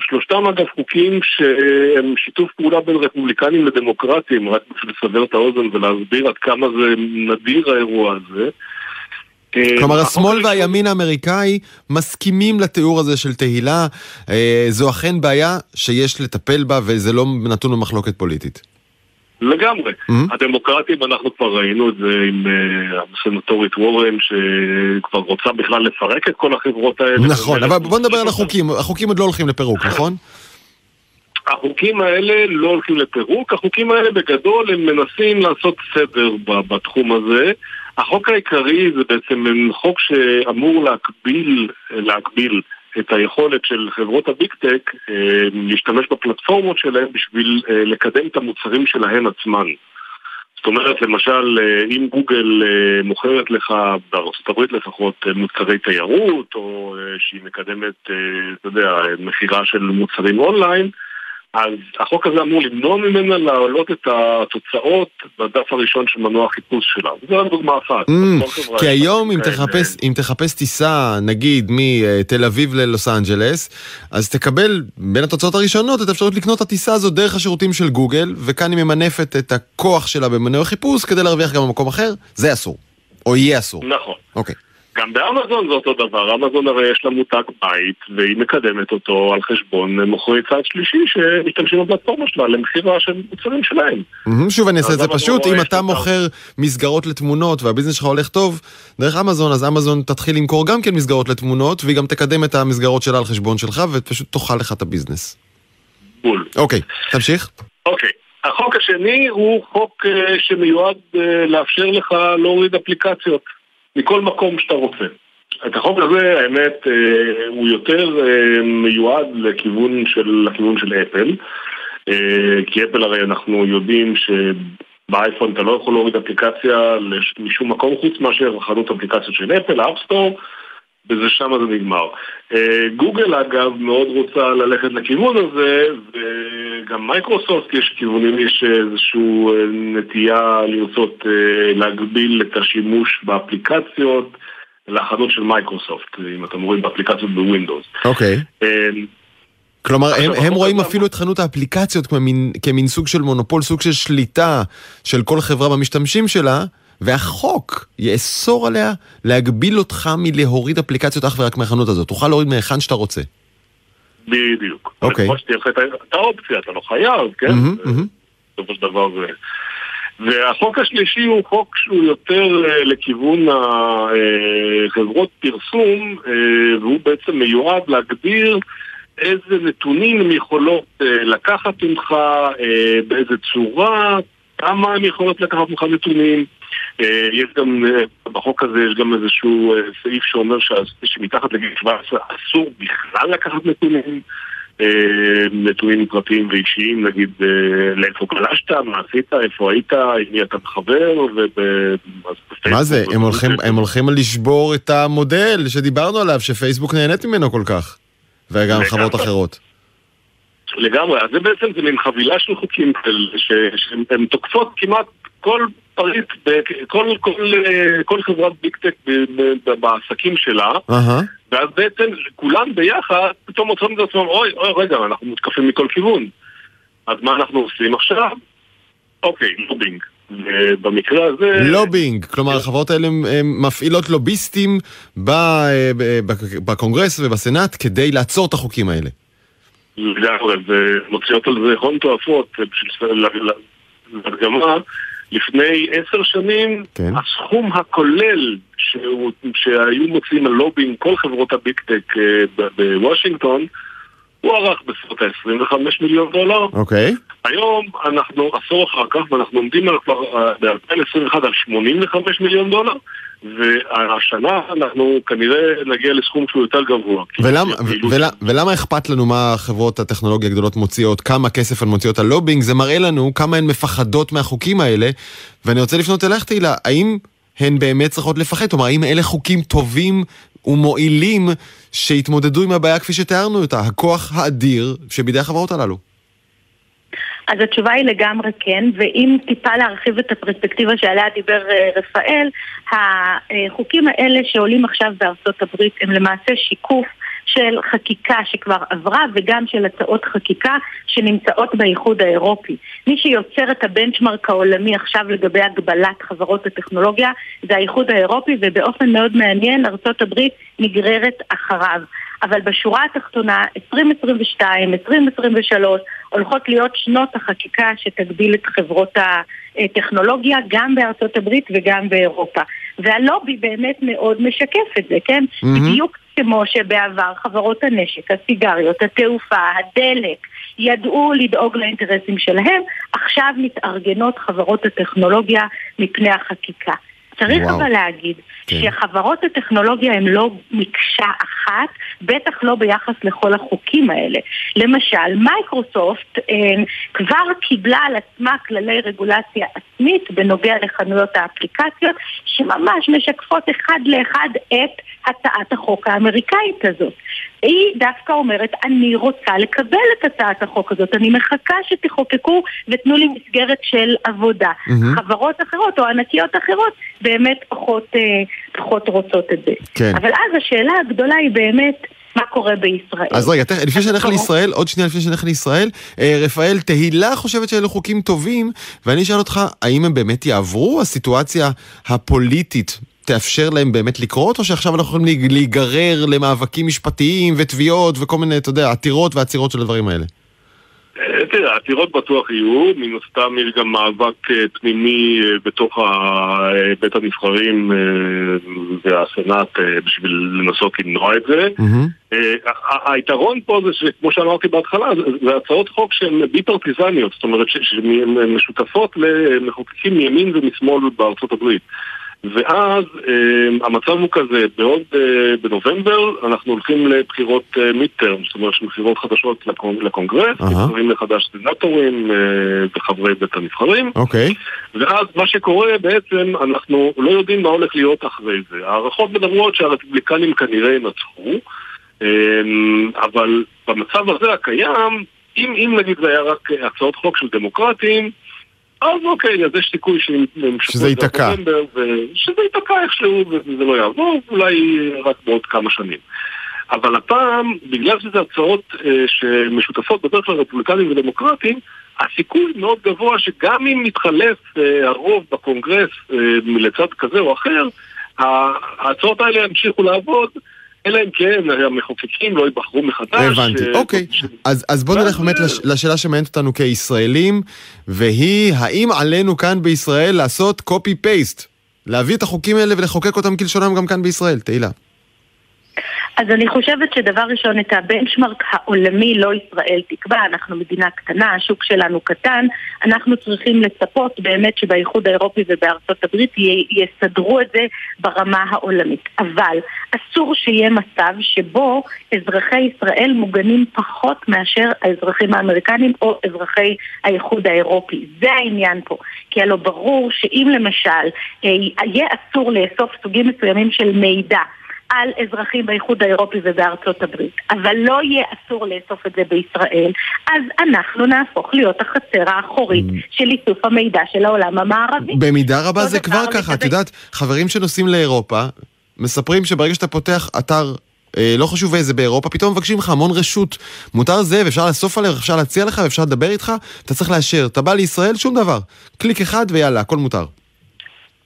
שלושתם אגב חוקים שהם שיתוף פעולה בין רפובליקנים לדמוקרטים, רק בשביל לסבר את האוזן ולהסביר עד כמה זה נדיר האירוע הזה. כלומר, השמאל והימין האמריקאי מסכימים לתיאור הזה של תהילה. אה, זו אכן בעיה שיש לטפל בה וזה לא נתון במחלוקת פוליטית. לגמרי. Mm-hmm. הדמוקרטים, אנחנו כבר ראינו את זה עם uh, הסנטורית וורן, שכבר רוצה בכלל לפרק את כל החברות האלה. נכון, אבל בוא נדבר על החוקים. [LAUGHS] החוקים עוד לא הולכים לפירוק, נכון? החוקים האלה לא הולכים לפירוק, החוקים האלה בגדול הם מנסים לעשות סדר בתחום הזה. החוק העיקרי זה בעצם חוק שאמור להקביל, להקביל את היכולת של חברות הביג טק אה, להשתמש בפלטפורמות שלהם בשביל אה, לקדם את המוצרים שלהן עצמן. זאת אומרת, למשל, אה, אם גוגל מוכרת לך, בארצות הברית לפחות, מוצרי תיירות, או שהיא מקדמת, אתה יודע, מכירה של מוצרים אונליין, אז החוק הזה אמור למנוע ממנה להעלות את התוצאות בדף הראשון של מנוע החיפוש שלה. זו רק דוגמה אחת. Mm, כי היום אם תחפש, אם תחפש טיסה, נגיד, מתל אביב ללוס אנג'לס, אז תקבל בין התוצאות הראשונות את האפשרות לקנות את הטיסה הזו דרך השירותים של גוגל, וכאן היא ממנפת את הכוח שלה במנוע חיפוש כדי להרוויח גם במקום אחר, זה אסור. או יהיה אסור. נכון. אוקיי. Okay. גם באמזון זה אותו דבר, אמזון הרי יש לה מותג בית והיא מקדמת אותו על חשבון מוכרי צד שלישי שמשתמשים בפלטפורמה שלה למכירה של מוצרים שלהם. שוב אני אעשה את זה פשוט, אם אתה מוכר מסגרות לתמונות והביזנס שלך הולך טוב דרך אמזון, אז אמזון תתחיל למכור גם כן מסגרות לתמונות והיא גם תקדם את המסגרות שלה על חשבון שלך ופשוט תאכל לך את הביזנס. בול. אוקיי, תמשיך. אוקיי. החוק השני הוא חוק אה, שמיועד אה, לאפשר לך להוריד אפליקציות. מכל מקום שאתה רוצה. את החוק הזה, האמת, אה, הוא יותר אה, מיועד לכיוון של, לכיוון של אפל, אה, כי אפל הרי אנחנו יודעים שבאייפון אתה לא יכול להוריד אפליקציה משום מקום חוץ מאשר חנות אפליקציות של אפל, App Store, ושם זה נגמר. גוגל אגב מאוד רוצה ללכת לכיוון הזה, וגם מייקרוסופט יש כיוונים, יש איזושהי נטייה לרצות להגביל את השימוש באפליקציות לחנות של מייקרוסופט, אם אתם רואים באפליקציות בווינדוס. אוקיי. Okay. כלומר, הם, הם רואים אפילו את חנות האפליקציות כמין, כמין סוג של מונופול, סוג של שליטה של כל חברה במשתמשים שלה, והחוק יאסור עליה להגביל אותך מלהוריד אפליקציות אך ורק מהחנות הזאת. תוכל להוריד מהיכן שאתה רוצה. בדיוק. אוקיי. כמו שתהיה לך את האופציה, אתה לא חייב, כן? בסופו של דבר זה... והחוק השלישי הוא חוק שהוא יותר uh, לכיוון אה, פרסום, uh, והוא בעצם מיועד להגדיר איזה נתונים הן יכולות לקחת ממך, באיזה צורה, כמה הן יכולות לקחת ממך נתונים. אה, יש גם, אה, בחוק הזה יש גם איזשהו אה, סעיף שאומר שמתחת לגיל 17 אסור בכלל לקחת נתונים. נתונים פרטיים ואישיים, נגיד לאיפה גלשת, מה עשית, איפה היית, עם מי אתה מחבר, מה זה, הם הולכים, הם הולכים לשבור את המודל שדיברנו עליו, שפייסבוק נהנית ממנו כל כך, וגם חברות אחרות. לגמרי, אז זה בעצם, זה מין חבילה של חוקים שהן תוקפות כמעט כל פריט, כל, כל, כל חברת ביג טק בעסקים שלה, uh-huh. ואז בעצם כולם ביחד פתאום מוצאים את עצמם, אוי, אוי, רגע, אנחנו מותקפים מכל כיוון. אז מה אנחנו עושים עכשיו? אוקיי, לובינג. ובמקרה הזה... לובינג, כלומר החברות האלה מפעילות לוביסטים בקונגרס ובסנאט כדי לעצור את החוקים האלה. לגמרי, ומוציאות על זה הון תועפות בשביל לדוגמה. לפני עשר שנים, כן. הסכום הכולל שהוא, שהיו מוצאים על לובינג כל חברות ה Big Tech אה, בוושינגטון, הוא ערך בסביבות ה-25 מיליון דולר. אוקיי. היום אנחנו עשור אחר כך, ואנחנו עומדים כבר אה, ב-2021 על 85 מיליון דולר. והשנה אנחנו כנראה נגיע לסכום שהוא יותר גבוה. ולמה, ולמה, ולמה אכפת לנו מה חברות הטכנולוגיה הגדולות מוציאות, כמה כסף הן מוציאות על לובינג? זה מראה לנו כמה הן מפחדות מהחוקים האלה. ואני רוצה לפנות אלייך, תהילה, האם הן באמת צריכות לפחד? כלומר, האם אלה חוקים טובים ומועילים שהתמודדו עם הבעיה כפי שתיארנו אותה, הכוח האדיר שבידי החברות הללו? אז התשובה היא לגמרי כן, ואם טיפה להרחיב את הפרספקטיבה שעליה דיבר אה, רפאל, החוקים האלה שעולים עכשיו בארצות הברית הם למעשה שיקוף של חקיקה שכבר עברה וגם של הצעות חקיקה שנמצאות באיחוד האירופי. מי שיוצר את הבנצ'מרק העולמי עכשיו לגבי הגבלת חברות הטכנולוגיה זה האיחוד האירופי ובאופן מאוד מעניין ארצות הברית נגררת אחריו. אבל בשורה התחתונה, 2022, 2023, הולכות להיות שנות החקיקה שתגביל את חברות הטכנולוגיה גם בארצות הברית וגם באירופה. והלובי באמת מאוד משקף את זה, כן? Mm-hmm. בדיוק כמו שבעבר חברות הנשק, הסיגריות, התעופה, הדלק, ידעו לדאוג לאינטרסים שלהם, עכשיו מתארגנות חברות הטכנולוגיה מפני החקיקה. צריך וואו. אבל להגיד כן. שחברות הטכנולוגיה הן לא מקשה אחת, בטח לא ביחס לכל החוקים האלה. למשל, מייקרוסופט אה, כבר קיבלה על עצמה כללי רגולציה עצמית בנוגע לחנויות האפליקציות, שממש משקפות אחד לאחד את הצעת החוק האמריקאית הזאת. היא דווקא אומרת, אני רוצה לקבל את הצעת החוק הזאת, אני מחכה שתחוקקו ותנו לי מסגרת של עבודה. Mm-hmm. חברות אחרות או ענקיות אחרות באמת פחות, אה, פחות רוצות את זה. כן. אבל אז השאלה הגדולה היא באמת... מה קורה בישראל. אז רגע, לפני שנלך לישראל, עוד שנייה לפני שנלך לישראל, אה, רפאל, תהילה חושבת שאלו חוקים טובים, ואני אשאל אותך, האם הם באמת יעברו? הסיטואציה הפוליטית תאפשר להם באמת לקרות, או שעכשיו אנחנו יכולים להיגרר למאבקים משפטיים ותביעות וכל מיני, אתה יודע, עתירות ועצירות של הדברים האלה? אה, תראה, עתירות בטוח יהיו, מן הסתם יש גם מאבק אה, פנימי אה, בתוך בית הנבחרים והסנאט בשביל לנסות למנוע את זה. היתרון פה זה שכמו שאמרתי בהתחלה, זה הצעות חוק שהן בי פרטיזניות, זאת אומרת שהן משותפות למחוקקים מימין ומשמאל בארצות הברית. ואז אה, המצב הוא כזה, בעוד אה, בנובמבר אנחנו הולכים לבחירות אה, מיד טרם, זאת אומרת בחירות חדשות לקונג, לקונגרס, נבחרים uh-huh. מחדש סנטורים אה, וחברי בית הנבחרים. אוקיי. Okay. ואז מה שקורה בעצם, אנחנו לא יודעים מה הולך להיות אחרי זה. הערכות מדברות שהרפובליקנים כנראה ינצחו, אה, אבל במצב הזה הקיים, אם, אם נגיד זה היה רק הצעות חוק של דמוקרטים, אז אוקיי, אז יש סיכוי שזה ייתקע. שזה ייתקע איכשהו וזה לא יעבור, אולי רק בעוד כמה שנים. אבל הפעם, בגלל שזה הצעות אה, שמשותפות בדרך כלל רפובליקנים ודמוקרטים, הסיכוי מאוד גבוה שגם אם מתחלף אה, הרוב בקונגרס אה, לצד כזה או אחר, ההצעות האלה ימשיכו לעבוד אלא אם כן המחוקקים לא ייבחרו מחדש. הבנתי, ש... אוקיי. ש... אז, אז בוא נלך באמת לש, לשאלה שמעניינת אותנו כישראלים, והיא, האם עלינו כאן בישראל לעשות copy-paste? להביא את החוקים האלה ולחוקק אותם כלשונם גם כאן בישראל, תהילה. אז אני חושבת שדבר ראשון, את הבנצ'מרק העולמי לא ישראל תקבע, אנחנו מדינה קטנה, השוק שלנו קטן, אנחנו צריכים לצפות באמת שבאיחוד האירופי ובארצות הברית יסדרו את זה ברמה העולמית. אבל אסור שיהיה מצב שבו אזרחי ישראל מוגנים פחות מאשר האזרחים האמריקנים או אזרחי האיחוד האירופי. זה העניין פה. כי הלוא ברור שאם למשל אה, יהיה אסור לאסוף סוגים מסוימים של מידע על אזרחים באיחוד האירופי ובארצות הברית, אבל לא יהיה אסור לאסוף את זה בישראל, אז אנחנו נהפוך להיות החצר האחורית mm. של איסוף המידע של העולם המערבי. במידה רבה זה כבר ככה, את יודעת, חברים שנוסעים לאירופה, מספרים שברגע שאתה פותח אתר אה, לא חשוב איזה באירופה, פתאום מבקשים לך המון רשות. מותר זה, ואפשר לאסוף עליך, אפשר להציע לך, ואפשר לדבר איתך, אתה צריך לאשר. אתה בא לישראל, שום דבר. קליק אחד ויאללה, הכל מותר.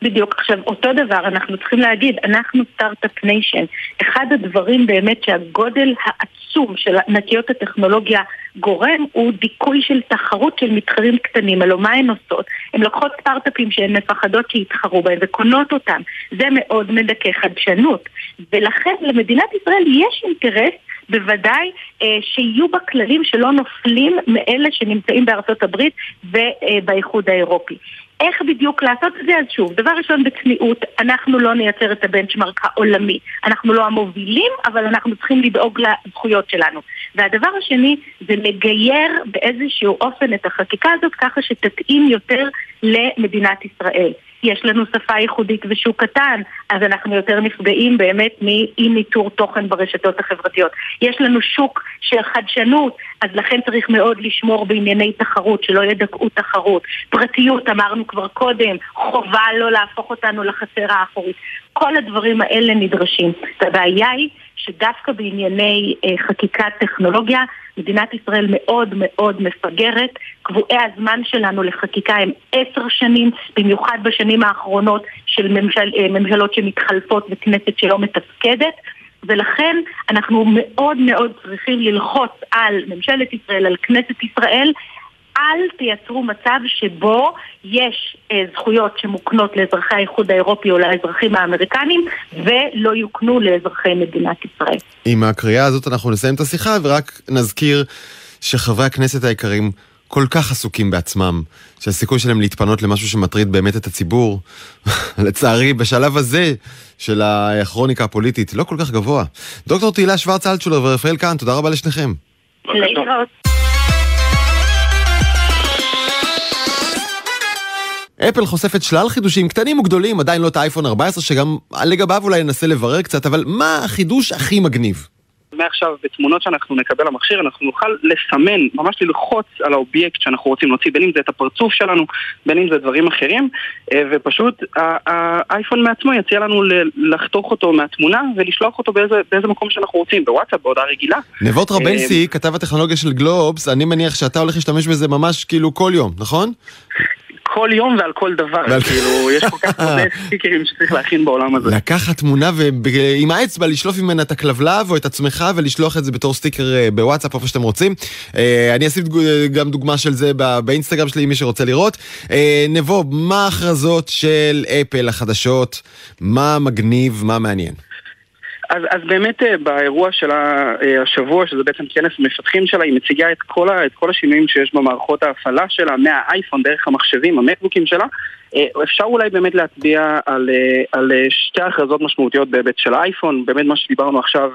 בדיוק. עכשיו, אותו דבר, אנחנו צריכים להגיד, אנחנו startup nation. אחד הדברים באמת שהגודל העצום של ענקיות הטכנולוגיה גורם הוא דיכוי של תחרות של מתחרים קטנים. הלוא מה הן עושות? הן לוקחות סטארט-אפים שהן מפחדות שיתחרו בהם וקונות אותם. זה מאוד מדכא חדשנות. ולכן למדינת ישראל יש אינטרס בוודאי אה, שיהיו בה כללים שלא נופלים מאלה שנמצאים בארצות הברית ובאיחוד האירופי. איך בדיוק לעשות את זה? אז שוב, דבר ראשון בצניעות, אנחנו לא נייצר את הבנצ'מרק העולמי. אנחנו לא המובילים, אבל אנחנו צריכים לדאוג לזכויות שלנו. והדבר השני זה לגייר באיזשהו אופן את החקיקה הזאת ככה שתתאים יותר למדינת ישראל. יש לנו שפה ייחודית ושוק קטן, אז אנחנו יותר נפגעים באמת מאי ניטור תוכן ברשתות החברתיות. יש לנו שוק של חדשנות, אז לכן צריך מאוד לשמור בענייני תחרות, שלא ידכאו תחרות. פרטיות, אמרנו כבר קודם, חובה לא להפוך אותנו לחצר האחורית. כל הדברים האלה נדרשים. הבעיה היא שדווקא בענייני אה, חקיקת טכנולוגיה, מדינת ישראל מאוד מאוד מפגרת. קבועי הזמן שלנו לחקיקה הם עשר שנים, במיוחד בשנים האחרונות של ממשל, אה, ממשלות שמתחלפות וכנסת שלא מתפקדת. ולכן אנחנו מאוד מאוד צריכים ללחוץ על ממשלת ישראל, על כנסת ישראל, אל תייצרו מצב שבו יש אה, זכויות שמוקנות לאזרחי האיחוד האירופי או לאזרחים האמריקנים ולא יוקנו לאזרחי מדינת ישראל. עם הקריאה הזאת אנחנו נסיים את השיחה ורק נזכיר שחברי הכנסת היקרים כל כך עסוקים בעצמם, שהסיכוי שלהם להתפנות למשהו שמטריד באמת את הציבור, [LAUGHS] לצערי, בשלב הזה של הכרוניקה הפוליטית, לא כל כך גבוה. דוקטור תהילה שוורץ אלטשולר ורפאל קאן, תודה רבה לשניכם. להתראות. אפל חושפת שלל חידושים קטנים וגדולים, עדיין לא את האייפון 14, שגם לגביו אולי ננסה לברר קצת, אבל מה החידוש הכי מגניב? מעכשיו בתמונות שאנחנו נקבל למכשיר אנחנו נוכל לסמן, ממש ללחוץ על האובייקט שאנחנו רוצים להוציא, בין אם זה את הפרצוף שלנו, בין אם זה דברים אחרים, אה, ופשוט האייפון מעצמו יציע לנו לחתוך אותו מהתמונה ולשלוח אותו באיזה, באיזה מקום שאנחנו רוצים, בוואטסאפ, בהודעה רגילה. נבות רבנסי, אה, כתב הטכנולוגיה של גלובס, אני מניח שאתה הולך להשתמש בזה ממש כאילו כל יום, נכון? כל יום ועל כל דבר. כאילו, יש כל כך הרבה [LAUGHS] סטיקרים שצריך להכין בעולם הזה. לקחת תמונה ועם האצבע לשלוף ממנה את הכלבלב או את עצמך ולשלוח את זה בתור סטיקר אה, בוואטסאפ, איפה שאתם רוצים. אה, אני אשים גם דוגמה של זה באינסטגרם שלי, מי שרוצה לראות. אה, נבו, מה ההכרזות של אפל החדשות? מה מגניב, מה מעניין? אז, אז באמת אה, באירוע של אה, השבוע, שזה בעצם כנס מפתחים שלה, היא מציגה את כל, ה, את כל השינויים שיש במערכות ההפעלה שלה, מהאייפון דרך המחשבים, המקבוקים שלה. אה, אפשר אולי באמת להצביע על, על שתי הכרזות משמעותיות בהיבט של האייפון, באמת מה שדיברנו עכשיו,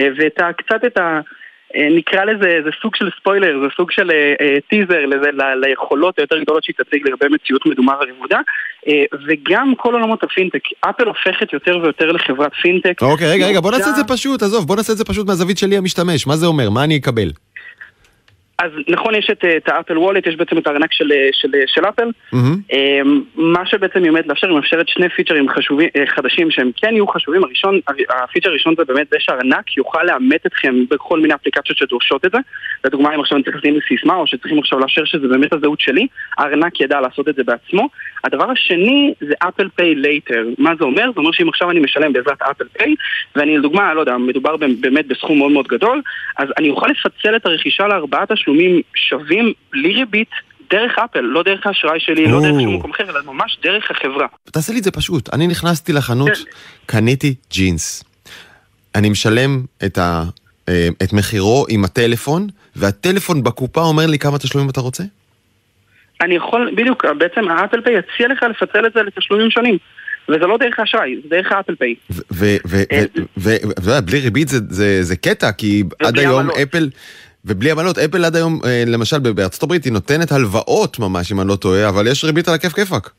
וקצת את ה... אה, נקרא לזה, זה סוג של ספוילר, זה סוג של טיזר אה, אה, לזה, ל, ליכולות היותר גדולות שהיא תציג לגבי מציאות מדומה ורבודה, וגם כל עולמות הפינטק, אפל הופכת יותר ויותר לחברת פינטק. אוקיי, רגע, רגע, בוא נעשה את זה פשוט, עזוב, בוא נעשה את זה פשוט מהזווית שלי המשתמש, מה זה אומר? מה אני אקבל? אז נכון, יש את, את ה Apple Wallet, יש בעצם את הארנק של, של, של אפל. Mm-hmm. מה שבעצם היא עומדת לאפשר, היא מאפשרת שני פיצ'רים חשובים, אה, חדשים שהם כן יהיו חשובים. הראשון, הפיצ'ר הראשון זה באמת זה שהארנק יוכל לאמת אתכם בכל מיני אפליקציות שדורשות את זה. לדוגמה, אם עכשיו אני צריך לשים סיסמה, או שצריכים עכשיו לאשר שזה באמת הזהות שלי, הארנק ידע לעשות את זה בעצמו. הדבר השני זה Apple Pay Later. מה זה אומר? זה אומר שאם עכשיו אני משלם בעזרת Apple Pay, ואני לדוגמה, לא יודע, מדובר באמת בסכום מאוד מאוד גדול, אז אני אוכל לפצל את הרכישה לארבעת תשלומים שווים בלי ריבית דרך אפל, לא דרך האשראי שלי, לא דרך שום מקום אחר, אלא ממש דרך החברה. תעשה לי את זה פשוט. אני נכנסתי לחנות, כן. קניתי ג'ינס. אני משלם את, ה, אה, את מחירו עם הטלפון, והטלפון בקופה אומר לי כמה תשלומים אתה רוצה? אני יכול, בדיוק, בעצם ה Apple Pay יציע לך לפצל את זה לתשלומים שונים. וזה לא דרך האשראי, זה דרך ה Apple Pay. ובלי ריבית זה קטע, כי עד היום אפל... ובלי עמלות, אפל עד היום, אה, למשל בארצות הברית, היא נותנת הלוואות ממש, אם אני לא טועה, אבל יש ריבית על הכיף כיפאק.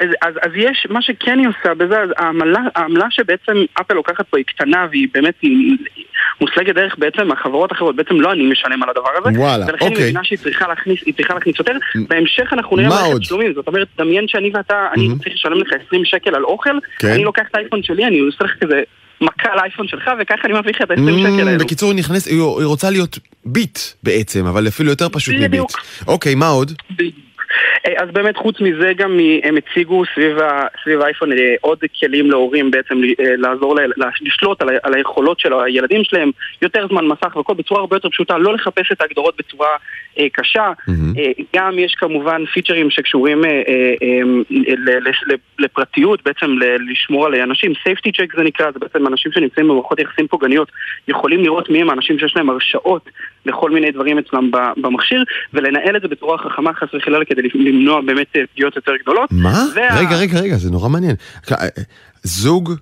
אז, אז, אז יש, מה שכן היא עושה בזה, העמלה, העמלה שבעצם אפל לוקחת פה היא קטנה והיא באמת מושגת דרך בעצם החברות האחרות, בעצם לא אני משלם על הדבר הזה. וואלה, ולכן אוקיי. היא מבינה שהיא צריכה להכניס, היא צריכה להכניס יותר. בהמשך אנחנו נראה מערכת תשלומים, זאת אומרת, דמיין שאני ואתה, אני צריך לשלם לך 20 שקל על אוכל, כן. אני לוקח את האייפון שלי, אני עושה לך כזה מכה על האייפון שלך, וככה אני מביא לך את ה-20 שקל האלו. בקיצור, היא נכנסת, היא רוצה להיות ביט בעצם, אבל אפילו יותר פשוט מביט. אוקיי, מה עוד? אה, אז באמת חוץ מזה גם הם הציגו סביב, ה, סביב האייפון אה, עוד כלים להורים בעצם אה, לעזור, לה, לשלוט על, על היכולות של הילדים שלהם, יותר זמן מסך והכל בצורה הרבה יותר פשוטה, לא לחפש את ההגדרות בצורה אה, קשה. Mm-hmm. אה, גם יש כמובן פיצ'רים שקשורים אה, אה, אה, לפרטיות, בעצם לשמור על אנשים, safety check זה נקרא, זה בעצם אנשים שנמצאים במערכות יחסים פוגעניות, יכולים לראות מי הם האנשים שיש להם הרשאות לכל מיני דברים אצלם במכשיר, ולנהל את זה בצורה חכמה חס וחלילה כדי למנוע באמת אה, פגיעות יותר גדולות. מה? וה... רגע, רגע, רגע, זה נורא מעניין. אה, זוג,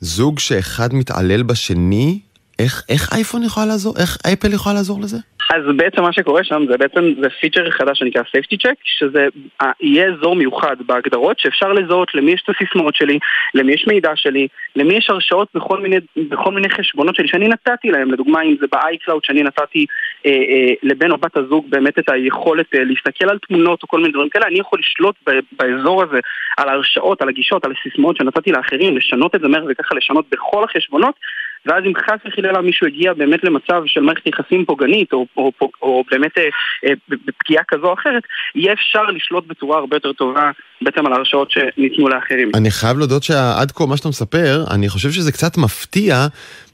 זוג שאחד מתעלל בשני, איך, איך אייפון יכולה לעזור? איך אפל יכולה לעזור לזה? אז בעצם מה שקורה שם זה בעצם, זה פיצ'ר חדש שנקרא safety check, שזה יהיה אזור מיוחד בהגדרות שאפשר לזהות למי יש את הסיסמאות שלי, למי יש מידע שלי, למי יש הרשאות בכל מיני, בכל מיני חשבונות שלי שאני נתתי להם, לדוגמה אם זה ב-iCloud שאני נתתי אה, אה, לבן או בת הזוג באמת את היכולת אה, להסתכל על תמונות או כל מיני דברים כאלה, אני יכול לשלוט ב- באזור הזה על ההרשאות, על הגישות, על הסיסמאות שנתתי לאחרים, לשנות את זה מהר וככה לשנות בכל החשבונות ואז אם חס וחלילה מישהו הגיע באמת למצב של מערכת יחסים פוגענית, או, או, או, או באמת אה, אה, בפגיעה כזו או אחרת, יהיה אפשר לשלוט בצורה הרבה יותר טובה בעצם על הרשאות שניתנו לאחרים. אני חייב להודות שעד כה מה שאתה מספר, אני חושב שזה קצת מפתיע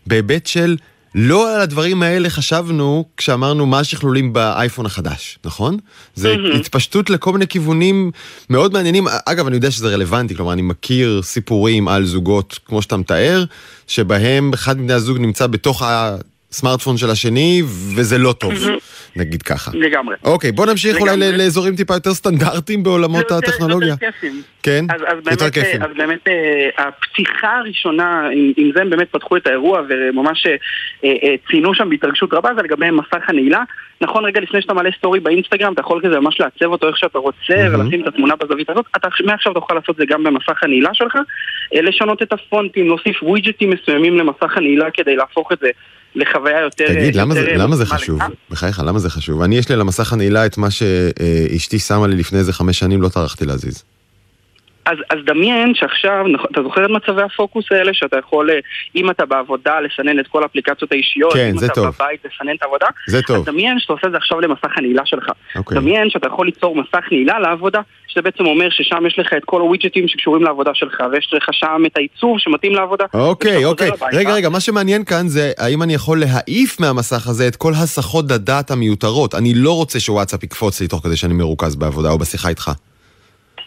בהיבט של... לא על הדברים האלה חשבנו כשאמרנו מה השכלולים באייפון החדש, נכון? זה mm-hmm. התפשטות לכל מיני כיוונים מאוד מעניינים. אגב, אני יודע שזה רלוונטי, כלומר, אני מכיר סיפורים על זוגות, כמו שאתה מתאר, שבהם אחד מבני הזוג נמצא בתוך הסמארטפון של השני, וזה לא טוב. נגיד ככה. לגמרי. אוקיי, בוא נמשיך לגמרי. אולי לאזורים טיפה יותר סטנדרטיים בעולמות יותר, הטכנולוגיה. יותר כיפים. כן? אז, אז יותר באמת, כיפים. אז באמת אה, הפתיחה הראשונה, עם, עם זה הם באמת פתחו את האירוע וממש אה, אה, ציינו שם בהתרגשות רבה, זה לגבי מסך הנעילה. נכון, רגע לפני שאתה מעלה סטורי באינסטגרם, אתה יכול כזה ממש לעצב אותו איך שאתה רוצה. ולשים את התמונה בזווית הזאת. אתה מעכשיו תוכל לעשות זה גם במסך הנעילה שלך. לשנות את הפונטים, להוסיף ווידג'טים מסוימים למסך הנעילה כדי להפוך את זה לחוויה יותר... תגיד, למה זה, למה זה חשוב? בחייך, למה זה חשוב? אני, יש לי למסך הנעילה את מה שאשתי שמה לי לפני איזה חמש שנים, לא טרחתי להזיז. אז, אז דמיין שעכשיו, אתה זוכר את מצבי הפוקוס האלה, שאתה יכול, אה, אם אתה בעבודה, לסנן את כל האפליקציות האישיות, כן, טוב. אם אתה בבית, לסנן את העבודה, זה טוב. אז דמיין שאתה עושה את זה עכשיו למסך הנעילה שלך. אוקיי. דמיין שאתה יכול ליצור מסך נעילה לעבודה, שזה בעצם אומר ששם יש לך את כל הווידג'טים שקשורים לעבודה שלך, ויש לך שם את העיצוב שמתאים לעבודה. אוקיי, אוקיי. רגע, רגע, מה שמעניין כאן זה האם אני יכול להעיף מהמסך הזה את כל הסחות דעת המיותרות. אני לא רוצה שוואטסאפ יקפוץ לי תוך כדי שאני מרוכז בעבודה או בשיחה איתך.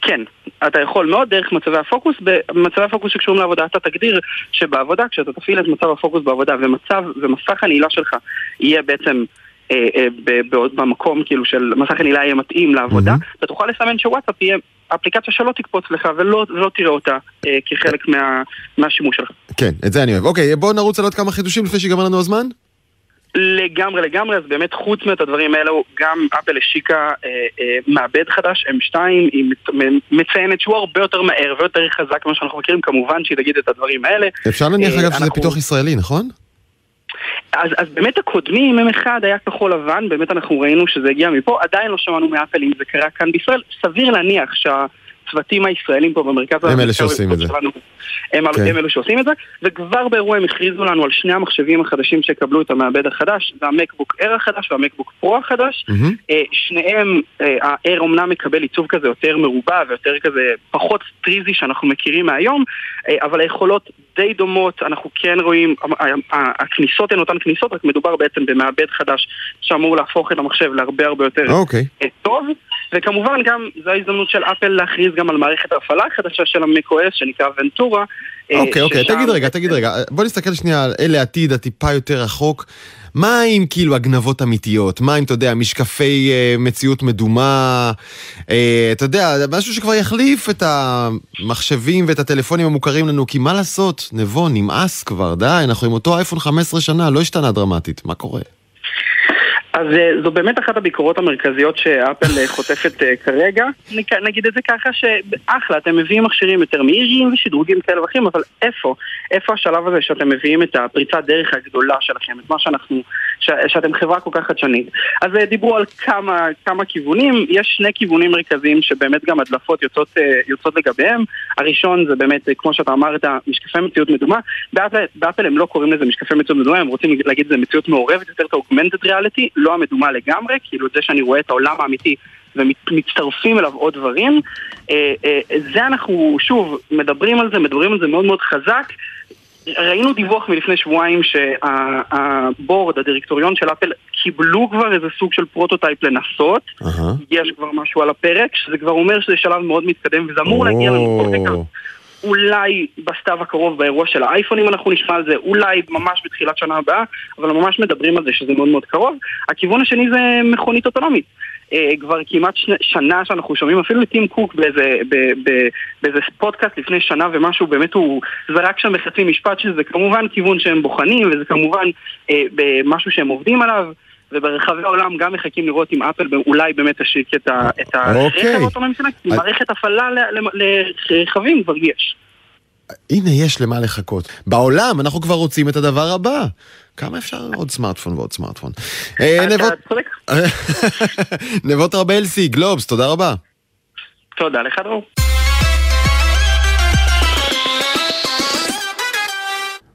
כן, אתה יכול מאוד דרך מצבי הפוקוס, במצבי הפוקוס שקשורים לעבודה אתה תגדיר שבעבודה, כשאתה תפעיל את מצב הפוקוס בעבודה ומצב ומסך הנעילה שלך יהיה בעצם אה, אה, במקום כאילו של מסך הנעילה יהיה מתאים לעבודה, mm-hmm. אתה תוכל לסמן שוואטסאפ יהיה אפליקציה שלא תקפוץ לך ולא, ולא תראה אותה אה, כחלק מה, מהשימוש שלך. כן, את זה אני אוהב. אוקיי, בואו נרוץ על עוד כמה חידושים לפני שיגמר לנו הזמן. לגמרי לגמרי, אז באמת חוץ מאת הדברים האלו, גם אפל השיקה אה, אה, מעבד חדש, M2, היא מציינת שהוא הרבה יותר מהר ויותר חזק ממה שאנחנו מכירים, כמובן שהיא תגיד את הדברים האלה. אפשר להניח אה, אגב שזה פיתוח ישראלי, נכון? אז, אז באמת הקודמים, M1 היה כחול לבן, באמת אנחנו ראינו שזה הגיע מפה, עדיין לא שמענו מאפל אם זה קרה כאן בישראל, סביר להניח שה... הצוותים הישראלים פה במרכז... הם אלה שעושים את זה. שלנו, הם, כן. הם אלו שעושים את זה, וכבר באירוע הם הכריזו לנו על שני המחשבים החדשים שיקבלו את המעבד החדש, זה המקבוק Air החדש והמקבוק פרו החדש. Mm-hmm. שניהם, אה, ה-Air אומנם מקבל עיצוב כזה יותר מרובע ויותר כזה פחות טריזי שאנחנו מכירים מהיום, אה, אבל היכולות די דומות, אנחנו כן רואים, הכניסות הן אותן כניסות, רק מדובר בעצם במעבד חדש שאמור להפוך את המחשב להרבה הרבה יותר okay. אוקיי. טוב. וכמובן גם זו ההזדמנות של אפל להכריז גם על מערכת ההפעלה החדשה של המקו-אס שנקרא ונטורה. אה, אוקיי, אוקיי, תגיד רגע, תגיד רגע, בוא נסתכל שנייה על אלה עתיד הטיפה יותר רחוק. מה עם כאילו הגנבות אמיתיות? מה עם, אתה יודע, משקפי אה, מציאות מדומה? אה, אתה יודע, משהו שכבר יחליף את המחשבים ואת הטלפונים המוכרים לנו, כי מה לעשות, נבו, נמאס כבר, די, אנחנו עם אותו אייפון 15 שנה, לא השתנה דרמטית, מה קורה? אז אה, זו באמת אחת הביקורות המרכזיות שאפל אה, חוטפת אה, כרגע. נגיד את זה ככה שאחלה, אתם מביאים מכשירים יותר מהירים ושדרוגים כאלה ואחרים, אבל איפה? איפה השלב הזה שאתם מביאים את הפריצת דרך הגדולה שלכם, את מה שאנחנו, ש, שאתם חברה כל כך חדשנית? אז דיברו על כמה, כמה כיוונים, יש שני כיוונים מרכזיים שבאמת גם הדלפות יוצאות, יוצאות לגביהם. הראשון זה באמת, כמו שאתה אמרת, משקפי מציאות מדומה. באפל, באפל הם לא קוראים לזה משקפי מציאות מדומה, הם רוצים להגיד זה מציאות מעורבת יותר, את ה-augmented reality. לא המדומה לגמרי, כאילו זה שאני רואה את העולם האמיתי ומצטרפים אליו עוד דברים. אה, אה, זה אנחנו, שוב, מדברים על זה, מדברים על זה מאוד מאוד חזק. ראינו דיווח מלפני שבועיים שהבורד, הדירקטוריון של אפל, קיבלו כבר איזה סוג של פרוטוטייפ לנסות. Uh-huh. יש כבר משהו על הפרק, שזה כבר אומר שזה שלב מאוד מתקדם, וזה אמור oh. להגיע לנו אולי בסתיו הקרוב באירוע של האייפונים אנחנו נשמע על זה, אולי ממש בתחילת שנה הבאה, אבל ממש מדברים על זה שזה מאוד מאוד קרוב. הכיוון השני זה מכונית אוטונומית. אה, כבר כמעט שנה, שאנחנו שומעים אפילו את טים קוק באיזה, באיזה פודקאסט לפני שנה ומשהו, באמת הוא זרק שם בחצי משפט שזה כמובן כיוון שהם בוחנים וזה כמובן אה, משהו שהם עובדים עליו. וברחבי העולם גם מחכים לראות אם אפל אולי באמת תשיק את. הרכב האוטונומי שלה, כי מערכת הפעלה לרכבים כבר יש. הנה, יש למה לחכות. בעולם אנחנו כבר רוצים את הדבר הבא. כמה אפשר עוד סמארטפון ועוד סמארטפון? אה, [LAUGHS] צודק. נבות רבלסי, גלובס, תודה רבה. תודה לך, דרור.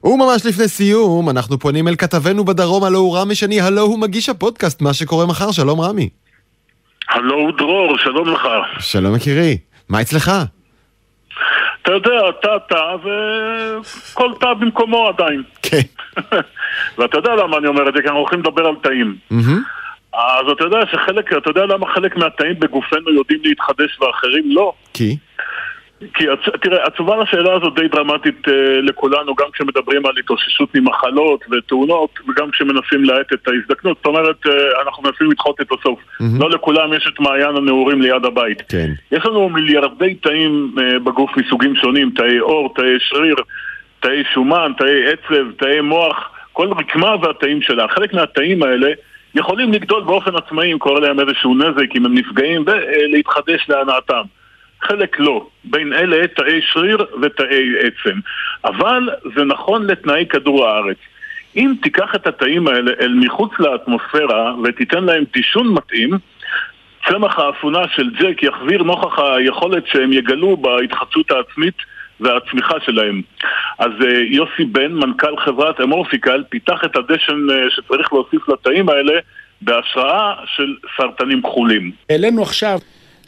וממש לפני סיום, אנחנו פונים אל כתבנו בדרום, הלו הוא רמי שני, הלו הוא מגיש הפודקאסט, מה שקורה מחר, שלום רמי. הלו הוא דרור, שלום לך. שלום יקירי, מה אצלך? אתה יודע, אתה אתה וכל תא במקומו עדיין. כן. [LAUGHS] ואתה יודע למה אני אומר את זה, כי אנחנו הולכים לדבר על תאים. אז אתה יודע שחלק, אתה יודע למה חלק מהתאים בגופנו יודעים להתחדש ואחרים לא? כי? כי תראה, התשובה לשאלה הזאת די דרמטית uh, לכולנו, גם כשמדברים על התאוששות ממחלות ותאונות, וגם כשמנסים להאט את ההזדקנות. זאת אומרת, uh, אנחנו מנסים לדחות את הסוף. Mm-hmm. לא לכולם יש את מעיין הנעורים ליד הבית. כן. יש לנו מיליארדי תאים uh, בגוף מסוגים שונים, תאי עור, תאי שריר, תאי שומן, תאי עצב, תאי מוח, כל רקמה והתאים שלה. חלק מהתאים האלה יכולים לגדול באופן עצמאי אם קורה להם איזשהו נזק, אם הם נפגעים, ולהתחדש להנאתם. חלק לא. בין אלה תאי שריר ותאי עצם. אבל זה נכון לתנאי כדור הארץ. אם תיקח את התאים האלה אל מחוץ לאטמוספירה ותיתן להם טישון מתאים, צמח האפונה של ג'ק יחזיר נוכח היכולת שהם יגלו בהתחדשות העצמית והצמיחה שלהם. אז uh, יוסי בן, מנכ"ל חברת אמורפיקל, פיתח את הדשן uh, שצריך להוסיף לתאים האלה בהשראה של סרטנים כחולים. העלינו עכשיו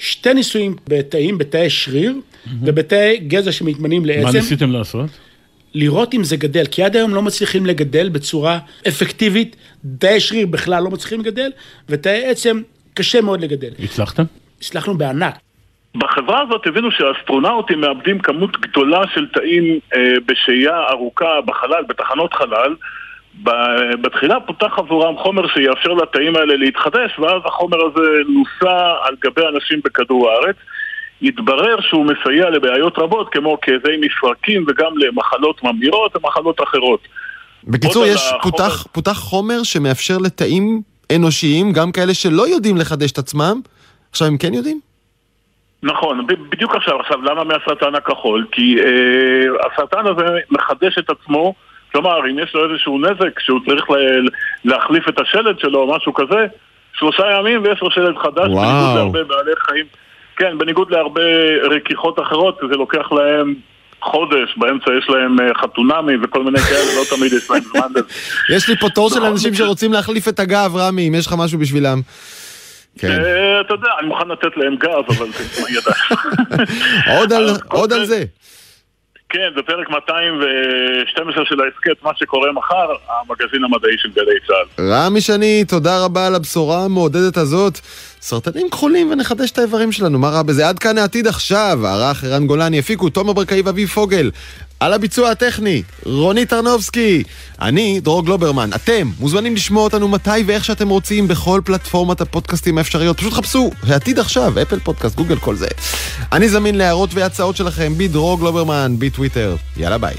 שתי ניסויים בתאים, בתאי שריר mm-hmm. ובתאי גזע שמתמנים לעצם. מה ניסיתם לעשות? לראות אם זה גדל, כי עד היום לא מצליחים לגדל בצורה אפקטיבית, תאי שריר בכלל לא מצליחים לגדל, ותאי עצם קשה מאוד לגדל. הצלחתם? הצלחנו בענק. בחברה הזאת הבינו שהאסטרונאוטים מאבדים כמות גדולה של תאים אה, בשהייה ארוכה בחלל, בתחנות חלל. בתחילה פותח עבורם חומר שיאפשר לתאים האלה להתחדש, ואז החומר הזה נוסע על גבי אנשים בכדור הארץ. התברר שהוא מסייע לבעיות רבות כמו כאבי מפרקים וגם למחלות ממאירות ומחלות אחרות. בקיצור, יש החומר... פותח, פותח חומר שמאפשר לתאים אנושיים, גם כאלה שלא יודעים לחדש את עצמם, עכשיו הם כן יודעים? נכון, בדיוק עכשיו, עכשיו למה מהסרטן הכחול? כי אה, הסרטן הזה מחדש את עצמו, כלומר אם יש לו איזשהו נזק שהוא צריך לה, להחליף את השלד שלו או משהו כזה, שלושה ימים ויש לו שלד חדש, וואו. בניגוד להרבה בעלי חיים, כן, בניגוד להרבה רכיחות אחרות, זה לוקח להם חודש, באמצע יש להם אה, חתונמי וכל מיני כאלה, לא תמיד יש להם זמן לזה. [LAUGHS] יש לי פה תור של אנשים שרוצים להחליף את הגב, רמי, אם יש לך משהו בשבילם. כן. אה, אתה יודע, אני מוכן לתת להם גב, אבל זה ידע. [LAUGHS] עוד על זה. כן, זה פרק 212 של ההסכת, מה שקורה מחר, המגזין המדעי של גלי צה"ל. רמי שני, תודה רבה על הבשורה המעודדת הזאת. סרטנים כחולים ונחדש את האיברים שלנו, מה רע בזה? עד כאן העתיד עכשיו. ערך ערן גולני, הפיקו תומר ברקאי ואביב פוגל. על הביצוע הטכני, רונית ארנובסקי. אני, דרור גלוברמן. אתם מוזמנים לשמוע אותנו מתי ואיך שאתם רוצים בכל פלטפורמת הפודקאסטים האפשריות. פשוט חפשו, העתיד עכשיו, אפל פודקאסט, גוגל, כל זה. אני זמין להערות והצעות שלכם בדרור גלוברמן, בטוויטר. יאללה ביי.